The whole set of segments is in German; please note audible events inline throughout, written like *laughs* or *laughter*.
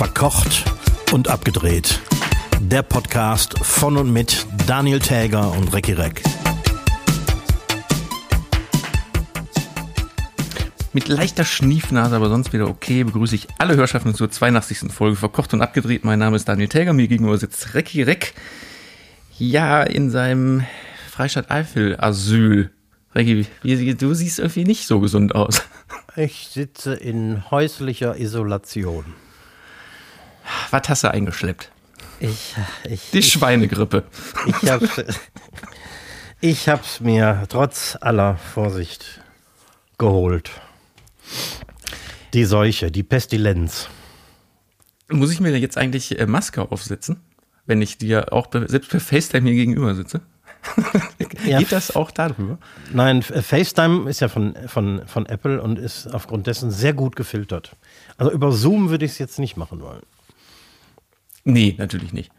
Verkocht und abgedreht. Der Podcast von und mit Daniel Täger und Recki Reck. Mit leichter Schniefnase, aber sonst wieder okay, begrüße ich alle Hörschaften zur 82. Folge Verkocht und abgedreht. Mein Name ist Daniel Täger, mir gegenüber sitzt Recki Reck. Ja, in seinem Freistaat Eifel Asyl. Recki, wie, du siehst irgendwie nicht so gesund aus. Ich sitze in häuslicher Isolation. Was hast du eingeschleppt? Ich, ich, Die ich, Schweinegrippe. ich hab's, ich hab's mir trotz aller Vorsicht geholt. Die Seuche, die Pestilenz. Muss ich mir jetzt eigentlich äh, Maske aufsetzen, wenn ich dir auch selbst per FaceTime hier gegenüber sitze? *laughs* Ja. Geht das auch darüber? Nein, F- FaceTime ist ja von, von, von Apple und ist aufgrund dessen sehr gut gefiltert. Also über Zoom würde ich es jetzt nicht machen wollen. Nee, natürlich nicht.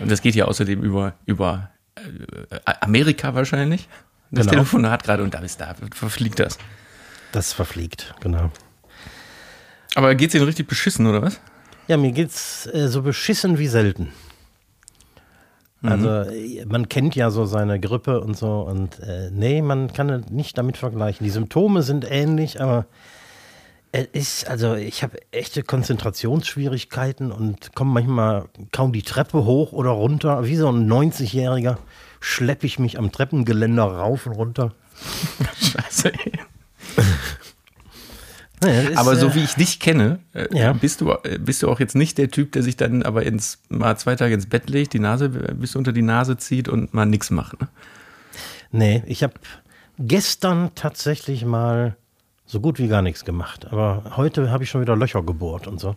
Und das geht ja außerdem über, über äh, Amerika wahrscheinlich. Das Genau. Telefonat gerade und da ist da, verfliegt das. Das verfliegt, genau. Aber geht's Ihnen richtig beschissen, oder was? Ja, mir geht's äh, so beschissen wie selten. Also äh, man kennt ja so seine Grippe und so und äh, nee, man kann es nicht damit vergleichen. Die Symptome sind ähnlich, aber es ist, also ich habe echte Konzentrationsschwierigkeiten und komme manchmal kaum die Treppe hoch oder runter. Wie so ein 90-Jähriger schleppe ich mich am Treppengeländer rauf und runter. Scheiße. *laughs* ist, Aber so äh, wie ich dich kenne, äh, Ja. bist, du, äh, bist du auch jetzt nicht der Typ, der sich dann aber ins, mal zwei Tage ins Bett legt, die Nase bis unter die Nase zieht und mal nichts macht. Ne? Nee, ich habe gestern tatsächlich mal so gut wie gar nichts gemacht. Aber heute habe ich schon wieder Löcher gebohrt und so.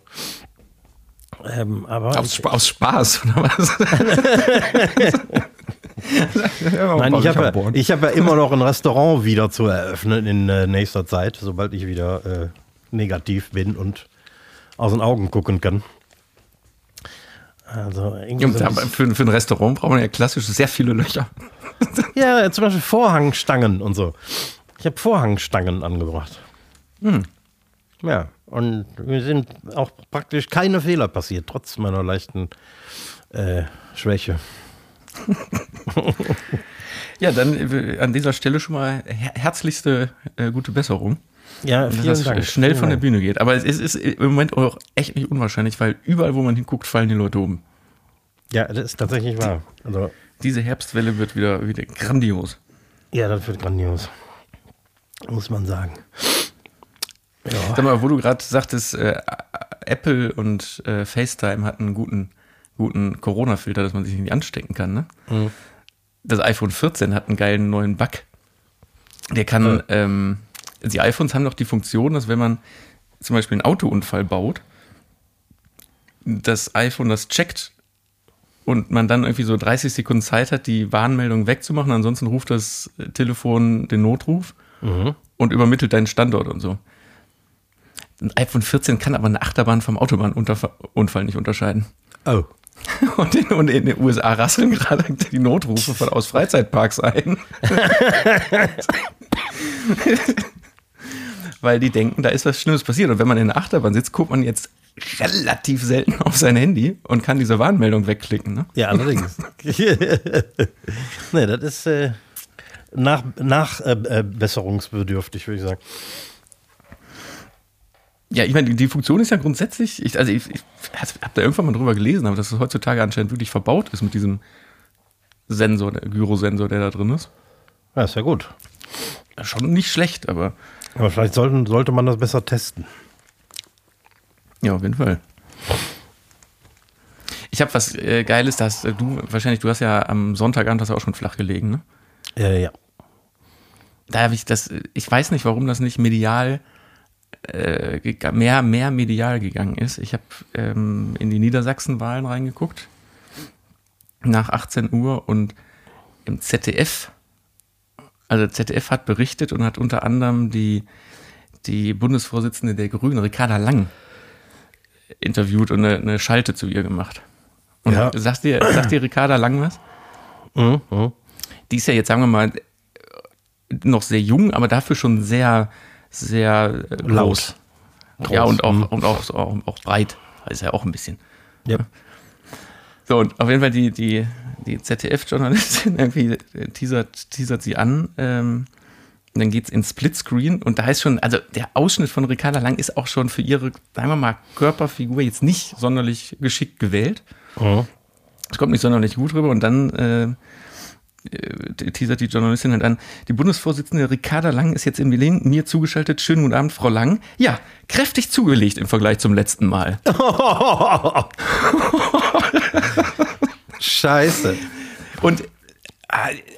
Ähm, aber Aus, aus Spaß, oder was? *laughs* nein, ich habe ja, ich hab ja immer noch ein Restaurant wieder zu eröffnen in äh, nächster Zeit, sobald ich wieder äh, negativ bin und aus den Augen gucken kann. Also bisschen- für, für ein Restaurant braucht man ja klassisch sehr viele Löcher. *laughs* ja, zum Beispiel Vorhangstangen und so. Ich habe Vorhangstangen angebracht. Ja, und mir sind auch praktisch keine Fehler passiert, trotz meiner leichten äh, Schwäche. *laughs* Ja, dann äh, an dieser Stelle schon mal her herzlichste äh, gute Besserung. Ja, dass vielen das Dank. schnell von der. Bühne geht. Aber es ist, ist im Moment auch echt nicht unwahrscheinlich, weil überall, wo man hinguckt, fallen die Leute um. Ja, das ist tatsächlich wahr. Also, Diese Herbstwelle wird wieder, wieder grandios. ja, das wird grandios. Muss man sagen. Ja. Sag mal, wo du gerade sagtest, äh, Apple und äh, FaceTime hatten einen guten, guten Corona-Filter, dass man sich nicht anstecken kann. Ne? Mhm. Das iPhone 14 hat einen geilen neuen Bug. Der kann, ähm, die iPhones haben doch die Funktion, dass wenn man zum Beispiel einen Autounfall baut, das iPhone das checkt und man dann irgendwie so 30 Sekunden Zeit hat, die Warnmeldung wegzumachen. Ansonsten ruft das Telefon den Notruf und übermittelt deinen Standort und so. Ein iPhone 14 kann aber eine Achterbahn vom Autobahnunfall nicht unterscheiden. Oh. *laughs* Und in, und in den USA rasseln gerade die Notrufe von aus Freizeitparks ein. *laughs* Weil die denken, da ist was Schlimmes passiert. Und wenn man in der Achterbahn sitzt, guckt man jetzt relativ selten auf sein Handy und kann diese Warnmeldung wegklicken. Ne? Ja, allerdings. *laughs* nee, das ist äh, nach, nach äh, äh, besserungsbedürftig, würde ich sagen. Ja, ich meine, die, Funktion ist ja grundsätzlich, ich, also ich, ich habe da irgendwann mal drüber gelesen, aber dass es heutzutage anscheinend wirklich verbaut ist mit diesem Sensor, der Gyrosensor, der da drin ist. Ja, ist ja gut. Schon nicht schlecht, aber Aber vielleicht sollten, sollte man das besser testen. ja, auf jeden Fall. Ich habe was äh, Geiles, da hast äh, du, wahrscheinlich, du hast ja am Sonntagabend hast du auch schon flach gelegen, ne? Äh, ja. Da habe ich das, ich weiß nicht, warum das nicht medial äh, mehr, mehr medial gegangen ist. Ich habe ähm, in die Niedersachsen-Wahlen reingeguckt nach 18 Uhr und im ZDF, also ZDF hat berichtet und hat unter anderem die, die Bundesvorsitzende der Grünen, Ricarda Lang, interviewt und eine, eine Schalte zu ihr gemacht. Und Ja. sagt, dir, sagt dir Ricarda Lang was? Mhm, mhm. Die ist ja jetzt, sagen wir mal, noch sehr jung, aber dafür schon sehr, sehr äh, groß. Laut. Ja, Groß, und auch, mhm. und auch, auch, auch breit ist ja auch ein bisschen. Ja. So, und auf jeden Fall die, die, die ZDF-Journalistin *laughs* irgendwie äh, teasert, teasert sie an. Ähm, und dann geht's in Splitscreen und da ist schon, also der Ausschnitt von Ricarda Lang ist auch schon für ihre, sagen wir mal, Körperfigur jetzt nicht sonderlich geschickt gewählt. Mhm. Es kommt nicht sonderlich gut rüber und dann äh, äh, teasert die Journalistin halt an, die Bundesvorsitzende Ricarda Lang ist jetzt in Berlin, mir zugeschaltet. Schönen guten Abend, Frau Lang. Ja, kräftig zugelegt im Vergleich zum letzten Mal. *laughs* Scheiße. Und äh,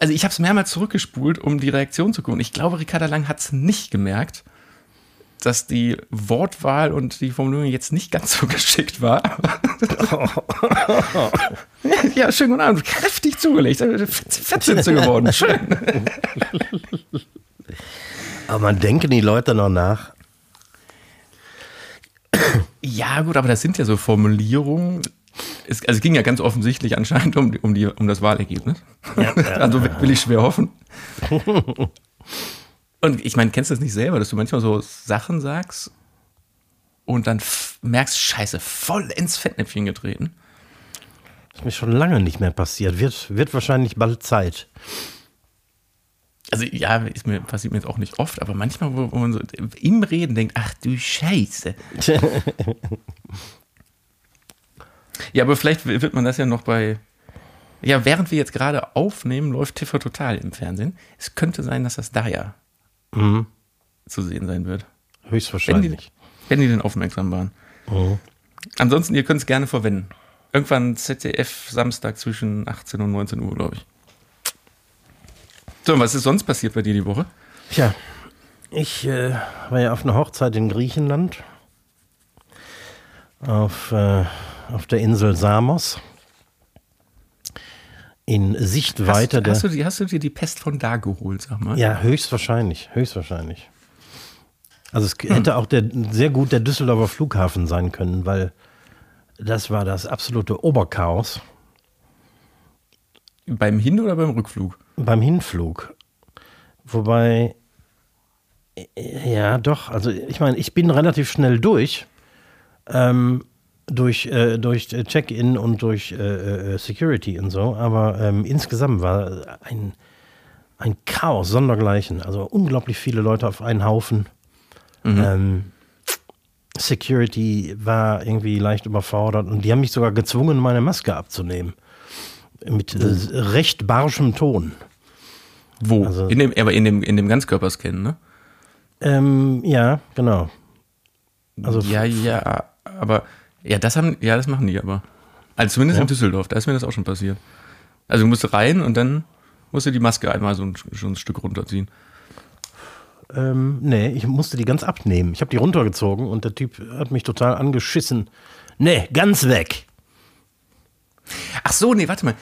also ich habe es mehrmals zurückgespult, um die Reaktion zu gucken. Ich glaube, Ricarda Lang hat es nicht gemerkt, dass die Wortwahl und die Formulierung jetzt nicht ganz *laughs* so geschickt war. *laughs* ja, schönen guten Abend. Kräftig zugelegt. 14 geworden. *laughs* Schön. Aber man denken die Leute noch nach. Ja, gut, aber das sind ja so Formulierungen. Es, also es ging ja ganz offensichtlich anscheinend um, um, die, um das Wahlergebnis. also will ich schwer hoffen. Und ich meine, kennst du das nicht selber, dass du manchmal so Sachen sagst und dann merkst, scheiße, voll ins Fettnäpfchen getreten. Das ist mir schon lange nicht mehr passiert. Wird, wird wahrscheinlich bald Zeit. Also ja, ist mir, passiert mir jetzt auch nicht oft, aber manchmal, wo, wo man so im Reden denkt, ach du Scheiße. *laughs* Ja, aber vielleicht wird man das ja noch bei. Ja, während wir jetzt gerade aufnehmen, läuft TV Total im Fernsehen. Es könnte sein, dass das da ja zu sehen sein wird. Wenn die, Höchstwahrscheinlich. wenn die denn aufmerksam waren. Ansonsten, ihr könnt es gerne verwenden. Irgendwann ZDF Samstag zwischen 18 und 19 Uhr, glaube ich. So, was ist sonst passiert bei dir die Woche? Tja, ich äh, war ja auf einer Hochzeit in Griechenland. Auf, äh, auf der Insel Samos. In Sichtweite hast, der. hast, du, die- hast du dir die Pest von da geholt, sag mal? Ja, höchstwahrscheinlich, höchstwahrscheinlich. Also es hätte auch der, sehr gut der Düsseldorfer Flughafen sein können, weil das war das absolute Oberchaos Beim Hin- oder beim Rückflug? beim Hinflug. Wobei, ja doch, also ich meine, ich bin relativ schnell durch, ähm, durch, äh, durch Check-in und durch äh, äh, Security und so, aber ähm, insgesamt war ein, ein Chaos sondergleichen. Also unglaublich viele Leute auf einen Haufen. Ähm, Security war irgendwie leicht überfordert und die haben mich sogar gezwungen, meine Maske abzunehmen. Mit äh, recht barschem Ton. Wo? Also- in dem, aber in dem, in dem Ganzkörperscan, ne? Ähm, ja, genau. Also ja, ja, aber ja, das haben, ja, das machen die aber. Also zumindest Ja. in Düsseldorf, da ist mir das auch schon passiert. Also du musst rein und dann musst du die Maske einmal so ein, so ein Stück runterziehen. Ähm, nee, ich musste die ganz abnehmen. Ich habe die runtergezogen und der Typ hat mich total angeschissen. Nee, ganz weg. Ach so, nee, warte mal.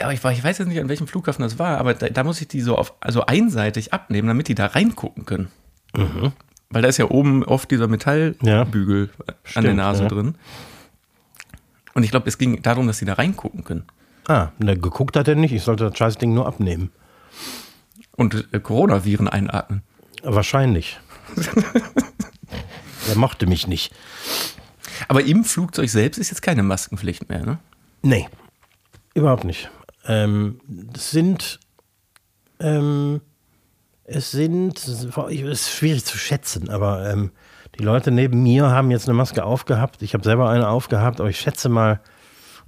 Aber ich, war- ich weiß jetzt nicht, an welchem Flughafen das war, aber da, da muss ich die so auf, also einseitig abnehmen, damit die da reingucken können. Weil da ist ja oben oft dieser Metallbügel an der Stimmt, Nase ja. drin. Und ich glaube, es ging darum, dass sie da reingucken können. Ah, ne, geguckt hat er nicht. Ich sollte das scheiß Ding nur abnehmen. Und äh, Coronaviren einatmen. Wahrscheinlich. *laughs* er mochte mich nicht. Aber im Flugzeug selbst ist jetzt keine Maskenpflicht mehr, ne? Nee, überhaupt nicht. Ähm, es sind, ähm, es sind, es ist schwierig zu schätzen, aber ähm, die Leute neben mir haben jetzt eine Maske aufgehabt. Ich habe selber eine aufgehabt, aber ich schätze mal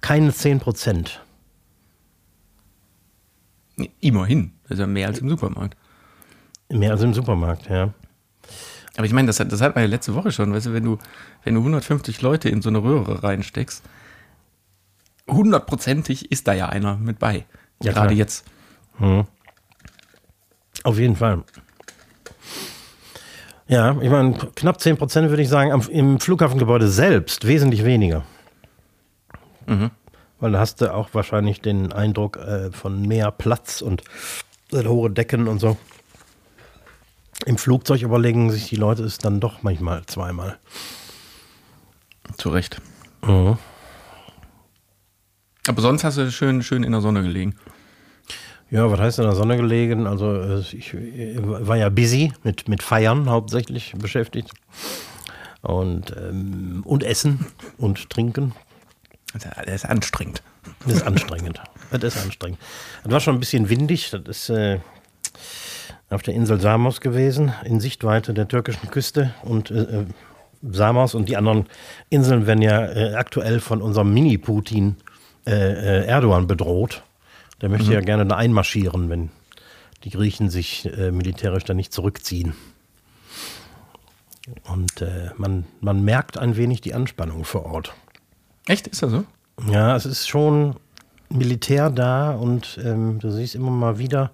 keine 10 Prozent. Immerhin. Das ist ja mehr als im Supermarkt. Mehr als im Supermarkt, ja. Aber ich meine, das, hat- das hat man ja letzte Woche schon. Weißt du, wenn du, wenn du 150 Leute in so eine Röhre reinsteckst, hundertprozentig ist da ja einer mit bei. Ja, Gerade klar. jetzt. Auf jeden Fall. Ja, ich meine, knapp 10 Prozent würde ich sagen, am, im Flughafengebäude selbst wesentlich weniger. Weil da hast du auch wahrscheinlich den Eindruck äh, von mehr Platz und äh, hohe Decken und so. Im Flugzeug überlegen sich die Leute es dann doch manchmal zweimal. Zu Recht. Aber sonst hast du schön, schön in der Sonne gelegen. Ja, was heißt in der Sonne gelegen? Also ich war ja busy mit, mit Feiern hauptsächlich beschäftigt. Und, ähm, und Essen und Trinken. Das ist anstrengend. Das ist anstrengend. Das ist anstrengend. Es war schon ein bisschen windig. Das ist äh, auf der Insel Samos gewesen, in Sichtweite der türkischen Küste. Und äh, äh Samos und die anderen Inseln werden ja äh, aktuell von unserem Mini-Putin äh, äh, Erdogan bedroht. Der möchte mhm. ja gerne da einmarschieren, wenn die Griechen sich äh, militärisch da nicht zurückziehen. Und äh, man, man merkt ein wenig die Anspannung vor Ort. Echt? Ist das so? Ja, es ist schon Militär da und ähm, du siehst immer mal wieder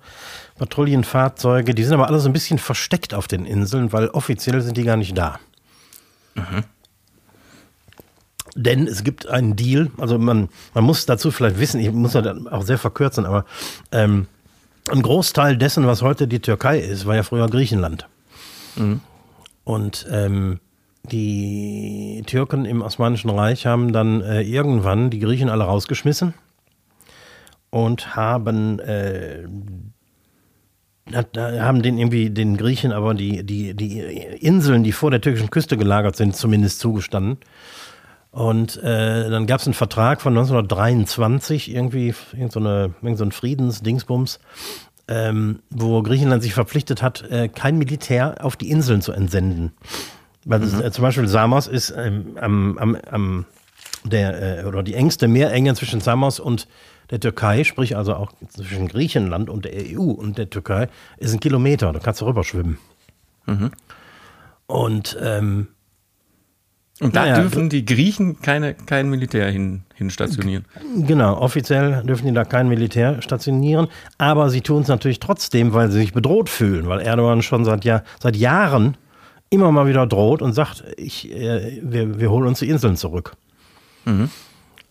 Patrouillenfahrzeuge. Die sind aber alle so ein bisschen versteckt auf den Inseln, weil offiziell sind die gar nicht da. Mhm. Denn es gibt einen Deal, also man, man muss dazu vielleicht wissen, ich muss das auch sehr verkürzen, aber ähm, ein Großteil dessen, was heute die Türkei ist, war ja früher Griechenland. Mhm. Und ähm, die Türken im Osmanischen Reich haben dann äh, irgendwann die Griechen alle rausgeschmissen und haben, äh, haben den irgendwie den Griechen aber die, die, die Inseln, die vor der türkischen Küste gelagert sind, zumindest zugestanden. Und äh, dann gab es einen Vertrag von 1923, irgendwie irgend so, eine, irgend so ein Friedensdingsbums, ähm, wo Griechenland sich verpflichtet hat, äh, kein Militär auf die Inseln zu entsenden. Weil mhm. äh, zum Beispiel Samos ist ähm, am, am, am der, äh, oder die engste Meerenge zwischen Samos und der Türkei, sprich also auch zwischen Griechenland und der EU und der Türkei, ist ein Kilometer. Da kannst du rüberschwimmen. Mhm. Und ähm, und da naja, dürfen die Griechen keine, kein Militär hin, hin stationieren. Genau, offiziell dürfen die da kein Militär stationieren, aber sie tun es natürlich trotzdem, weil sie sich bedroht fühlen, weil Erdogan schon seit, Jahr, seit Jahren immer mal wieder droht und sagt, ich, äh, wir, wir holen uns die Inseln zurück. Mhm.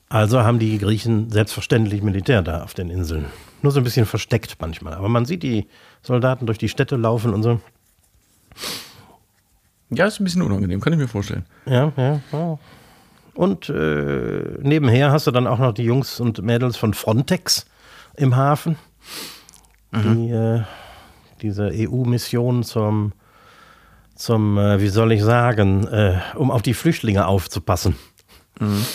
Also haben die Griechen selbstverständlich Militär da auf den Inseln. Nur so ein bisschen versteckt manchmal. Aber man sieht die Soldaten durch die Städte laufen und so. Ja, ist ein bisschen unangenehm, kann ich mir vorstellen. Ja, ja, ja. Und äh, nebenher hast du dann auch noch die Jungs und Mädels von Frontex im Hafen, mhm. die äh, diese EU-Mission zum zum, äh, wie soll ich sagen, äh, um auf die Flüchtlinge aufzupassen. Mhm.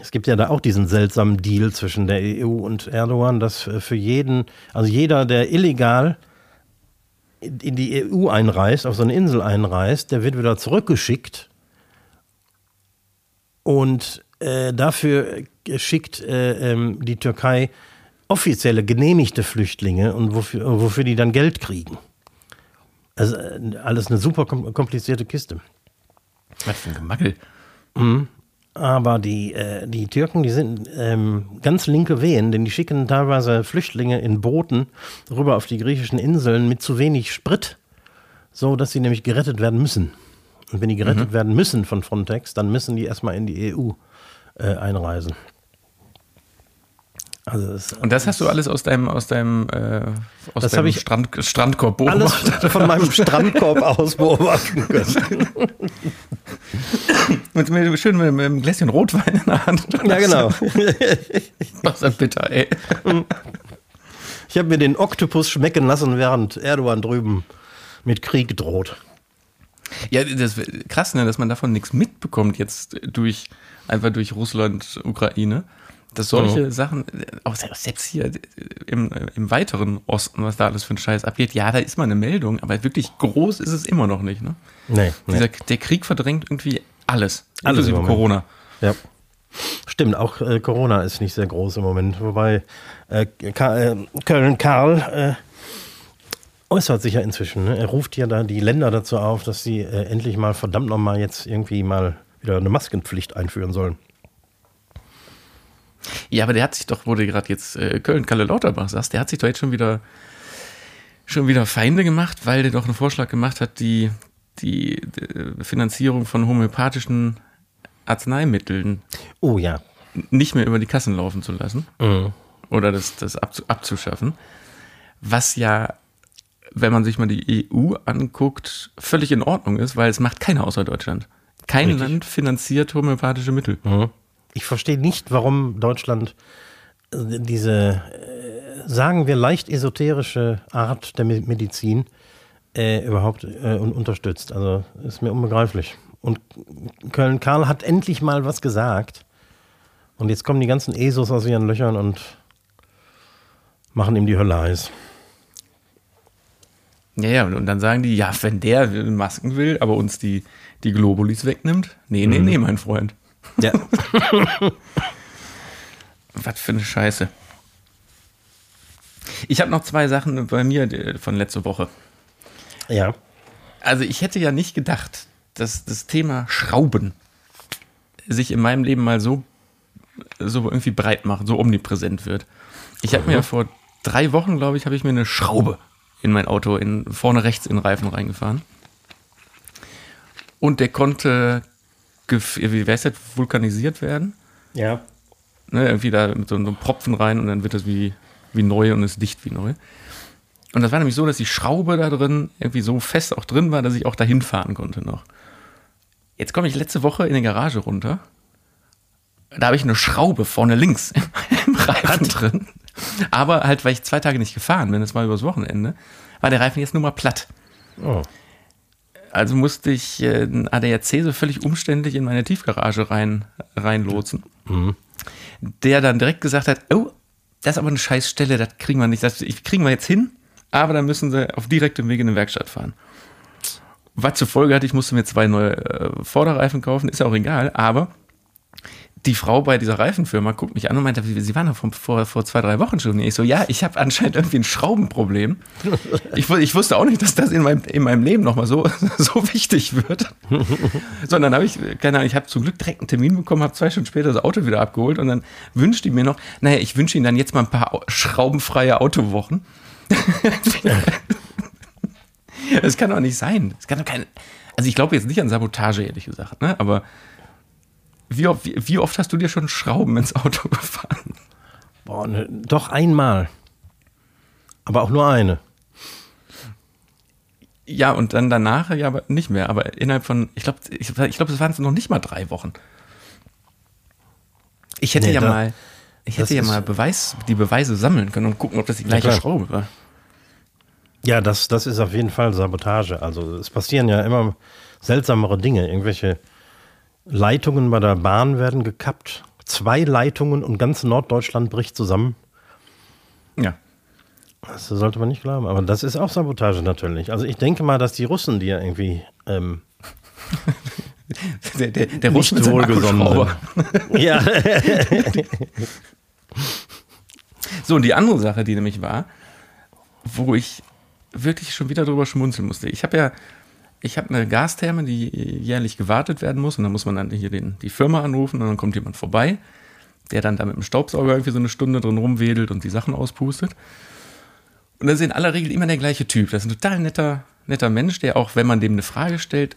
Es gibt ja da auch diesen seltsamen Deal zwischen der EU und Erdogan, dass für jeden, also jeder, der illegal in die EU einreist, auf so eine Insel einreist, der wird wieder zurückgeschickt und äh, dafür schickt äh, ähm, die Türkei offizielle genehmigte Flüchtlinge und wofür, wofür die dann Geld kriegen. Also äh, alles eine super komplizierte Kiste. Was für ein Gemackel. Mhm. Aber die, äh, die Türken, die sind ähm, ganz linke Wehen, denn die schicken teilweise Flüchtlinge in Booten rüber auf die griechischen Inseln mit zu wenig Sprit, so dass sie nämlich gerettet werden müssen. Und wenn die gerettet mhm. werden müssen von Frontex, dann müssen die erstmal in die EU äh, einreisen. Also das, und das hast du alles aus deinem, aus deinem, äh, aus das deinem Strand, Strandkorb beobachtet? Alles von meinem *laughs* Strandkorb aus beobachten können. *laughs* *coughs* mit, mit, schön mit, mit, einem Gläschen Rotwein in der Hand. *laughs* Ja, genau. *laughs* Was ein bitter, ey. Ich habe mir den Oktopus schmecken lassen, während Erdogan drüben mit Krieg droht. Ja, das ist krass, ne, dass man davon nichts mitbekommt jetzt durch einfach durch Russland, Ukraine dass solche mhm. Sachen, auch selbst hier im, im weiteren Osten, was da alles für ein Scheiß abgeht, ja, da ist mal eine Meldung, aber wirklich groß ist es immer noch nicht. Ne? Nee, nee. Dieser, der Krieg verdrängt irgendwie alles, alles inklusive Corona. Ja. Stimmt, auch äh, Corona ist nicht sehr groß im Moment. Wobei äh, äh Köln Karl äh, äußert sich ja inzwischen. Ne? Er ruft ja da die Länder dazu auf, dass sie äh, endlich mal verdammt nochmal jetzt irgendwie mal wieder eine Maskenpflicht einführen sollen. Ja, aber der hat sich doch, wo du gerade jetzt äh, Köln, Kalle Lauterbach sagst, der hat sich doch jetzt schon wieder schon wieder Feinde gemacht, weil der doch einen Vorschlag gemacht hat, die, die, die Finanzierung von homöopathischen Arzneimitteln oh, ja. nicht mehr über die Kassen laufen zu lassen. Mhm. Oder das, das abzuschaffen. Was ja, wenn man sich mal die EU anguckt, völlig in Ordnung ist, weil es macht keiner außer Deutschland. Kein Richtig. Land finanziert homöopathische Mittel. Mhm ich verstehe nicht, warum Deutschland äh, diese, äh, sagen wir, leicht esoterische Art der Medizin äh, überhaupt äh, unterstützt. Also ist mir unbegreiflich. Und Köln-Karl hat endlich mal was gesagt. Und jetzt kommen die ganzen ESOs aus ihren Löchern und machen ihm die Hölle heiß. Ja, ja, und dann sagen die, ja, wenn der Masken will, aber uns die, die Globulis wegnimmt. Nee, nee, nee, mein Freund. Ja. *laughs* Was für eine Scheiße. Ich habe noch zwei Sachen bei mir äh, von letzter Woche. Ja. Also ich hätte ja nicht gedacht, dass das Thema Schrauben sich in meinem Leben mal so, so irgendwie breit macht, so omnipräsent wird. Ich habe mir vor drei Wochen, glaube ich, habe ich mir eine Schraube in mein Auto in, vorne rechts in den Reifen reingefahren. Und der konnte, wie heißt das, vulkanisiert werden. Ja. Ne, irgendwie da mit so, so einem Propfen rein und dann wird das wie, wie neu und ist dicht wie neu. Und das war nämlich so, dass die Schraube da drin irgendwie so fest auch drin war, dass ich auch dahin fahren konnte noch. Jetzt komme ich letzte Woche in die Garage runter. Da habe ich eine Schraube vorne links im, Reifen drin. Aber halt, weil ich zwei Tage nicht gefahren bin, das war übers Wochenende, war der Reifen jetzt nur mal platt. Oh. Also musste ich äh, einen ADAC so völlig umständlich in meine Tiefgarage rein, reinlotsen. Der dann direkt gesagt hat, oh, das ist aber eine Scheißstelle, das kriegen wir nicht. Das kriegen wir jetzt hin, aber dann müssen sie auf direktem Weg in eine Werkstatt fahren. Was zur Folge hatte, ich musste mir zwei neue äh, Vorderreifen kaufen, ist ja auch egal, aber die Frau bei dieser Reifenfirma guckt mich an und meinte, sie waren doch vor, vor, zwei, drei Wochen schon. Ich so, ja, ich habe anscheinend irgendwie ein Schraubenproblem. Ich, ich wusste auch nicht, dass das in meinem, in meinem Leben nochmal so, *laughs* so wichtig wird. Sondern habe ich, keine Ahnung, ich habe zum Glück direkt einen Termin bekommen, habe zwei Stunden später das Auto wieder abgeholt und dann wünscht die mir noch, naja, ich wünsche Ihnen dann jetzt mal ein paar au- schraubenfreie Autowochen. *laughs* Das kann doch nicht sein. Das kann doch kein, also ich glaube jetzt nicht an Sabotage, ehrlich gesagt, ne? aber wie, oft- wie, wie oft hast du dir schon Schrauben ins Auto *laughs* gefahren? Boah, ne, doch einmal. Aber auch nur eine. Ja, und dann danach ja aber nicht mehr. Aber innerhalb von, ich glaube, ich, ich glaube, es waren noch nicht mal drei Wochen. Ich hätte Nee, ja da- mal, ich hätte ja mal Beweis, die Beweise sammeln können und gucken, ob das die gleiche klar. Schraube war. Ja, das, das ist auf jeden Fall Sabotage. Also es passieren ja immer seltsamere Dinge. Irgendwelche Leitungen bei der Bahn werden gekappt. Zwei Leitungen und ganz Norddeutschland bricht zusammen. Ja. Das sollte man nicht glauben. Aber das ist auch Sabotage natürlich. Also ich denke mal, dass die Russen, die ja irgendwie ähm, *laughs* Der, der, der nicht Russe mit seinem wohlgesonnen sind. Ja. *laughs* So, und die andere Sache, die nämlich war, wo ich wirklich schon wieder drüber schmunzeln musste. Ich habe ja, ich habe eine Gastherme, die jährlich gewartet werden muss und dann muss man dann hier den, die Firma anrufen und dann kommt jemand vorbei, der dann da mit dem Staubsauger irgendwie so eine Stunde drin rumwedelt und die Sachen auspustet. Und das ist in aller Regel immer der gleiche Typ. Das ist ein total netter, netter Mensch, der auch, wenn man dem eine Frage stellt,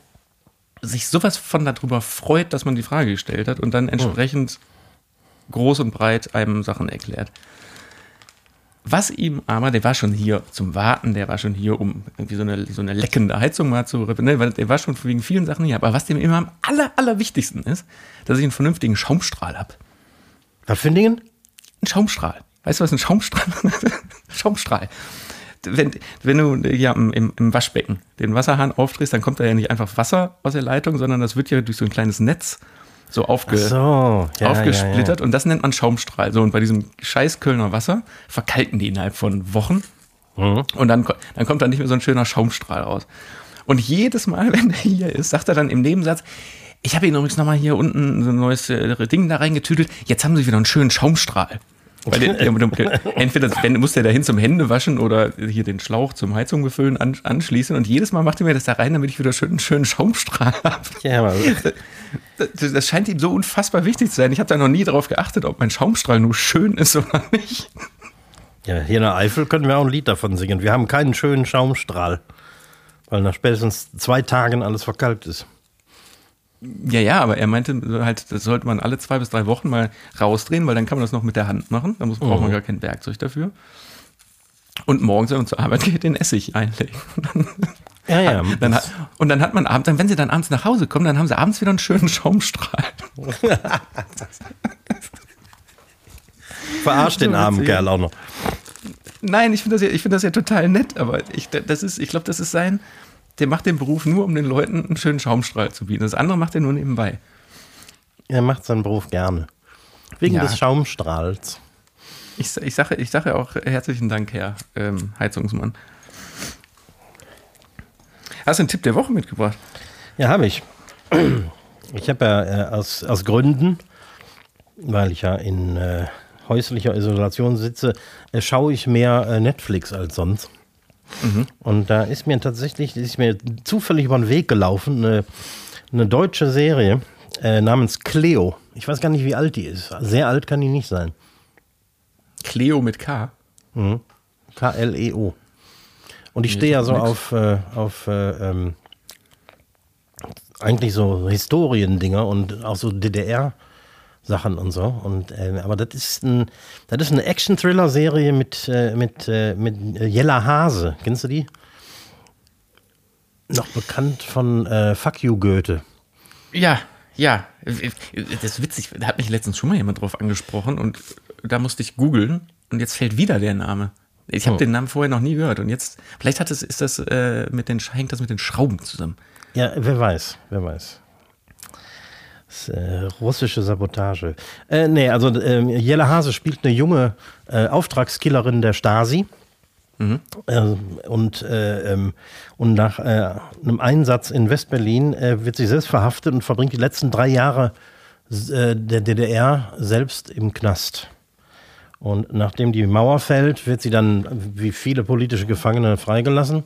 sich sowas von darüber freut, dass man die Frage gestellt hat und dann entsprechend groß und breit einem Sachen erklärt. Was ihm aber, der war schon hier zum Warten, der war schon hier, um irgendwie so eine, so eine leckende Heizung mal zu reparieren, ne, weil der war schon wegen vielen Sachen hier. Aber was dem immer am aller, allerwichtigsten ist, dass ich einen vernünftigen Schaumstrahl habe. Was für ein Dingen? Ein Schaumstrahl. Weißt du, was ein Schaumstrahl *laughs* Schaumstrahl. Wenn, wenn du ja im, im, im Waschbecken den Wasserhahn aufdrehst, dann kommt da ja nicht einfach Wasser aus der Leitung, sondern das wird ja durch so ein kleines Netz so aufge, So, ja, aufgesplittert und das nennt man Schaumstrahl. So, und bei diesem scheiß Kölner Wasser verkalken die innerhalb von Wochen und dann, dann kommt da nicht mehr so ein schöner Schaumstrahl raus. Und jedes Mal, *laughs* wenn der hier ist, sagt er dann im Nebensatz, ich habe Ihnen übrigens nochmal hier unten so ein neues äh, Ding da reingetüdelt, jetzt haben Sie wieder einen schönen Schaumstrahl. Weil der, der, der, entweder wenn, muss der da hin zum Hände waschen oder hier den Schlauch zum Heizung befüllen an, anschließen und jedes Mal macht er mir das da rein, damit ich wieder schön, einen schönen Schaumstrahl habe. Ja, aber, Das, das scheint ihm so unfassbar wichtig zu sein. Ich habe da noch nie darauf geachtet, ob mein Schaumstrahl nur schön ist oder nicht. ja, hier in der Eifel können wir auch ein Lied davon singen. Wir haben keinen schönen Schaumstrahl, weil nach spätestens zwei Tagen alles verkalkt ist. Ja, ja, aber er meinte halt, das sollte man alle zwei bis drei Wochen mal rausdrehen, weil dann kann man das noch mit der Hand machen. Da muss, braucht man gar kein Werkzeug dafür. Und morgens, wenn man zur Arbeit geht, den Essig einlegen. *laughs* Ja, ja. Dann hat, und dann hat man abends, wenn sie dann abends nach Hause kommen, dann haben sie abends wieder einen schönen Schaumstrahl. *laughs* Verarscht den armen. Kerl auch noch. Nein, ich finde das, ja, ich finde das ja total nett, aber ich, das ist, ich glaube, das ist sein, der macht den Beruf nur, um den Leuten einen schönen Schaumstrahl zu bieten. Das andere macht er nur nebenbei. Er macht seinen Beruf gerne. Wegen Ja. des Schaumstrahls. Ich, ich, sage, ich sage auch herzlichen Dank, Herr ähm, Heizungsmann. Hast du einen Tipp der Woche mitgebracht? Ja, habe ich. Ich habe ja äh, aus, aus Gründen, weil ich ja in äh, häuslicher Isolation sitze, äh, schaue ich mehr äh, Netflix als sonst. Und da ist mir tatsächlich, ist mir zufällig über den Weg gelaufen, eine, eine deutsche Serie äh, namens Cleo. Ich weiß gar nicht, wie alt die ist. Sehr alt kann die nicht sein. Cleo mit K. K-L-E-O. E Und ich Nee, stehe ja so nix. auf, äh, auf äh, ähm, eigentlich so Historiendinger und auch so DDR-Sachen und so. Und, äh, aber das ist, ein, das ist eine Action-Thriller-Serie mit, äh, mit, äh, mit äh, Jella Hase. Kennst du die? Noch bekannt von äh, Fuck You Goethe. Ja, ja. Das ist witzig. Da hat mich letztens schon mal jemand drauf angesprochen und da musste ich googeln und jetzt fällt wieder der Name. Ich habe Oh. den Namen vorher noch nie gehört und jetzt, vielleicht hat es, ist das, äh, mit den, hängt das mit den Schrauben zusammen. Ja, wer weiß, wer weiß. Äh, russische Sabotage. Äh, nee, also ähm, Jelle Hase spielt eine junge äh, Auftragskillerin der Stasi. Äh, und, äh, ähm, und nach äh, einem Einsatz in Westberlin äh, wird sie selbst verhaftet und verbringt die letzten drei Jahre der DDR selbst im Knast. Und nachdem die Mauer fällt, wird sie dann, wie viele politische Gefangene, freigelassen.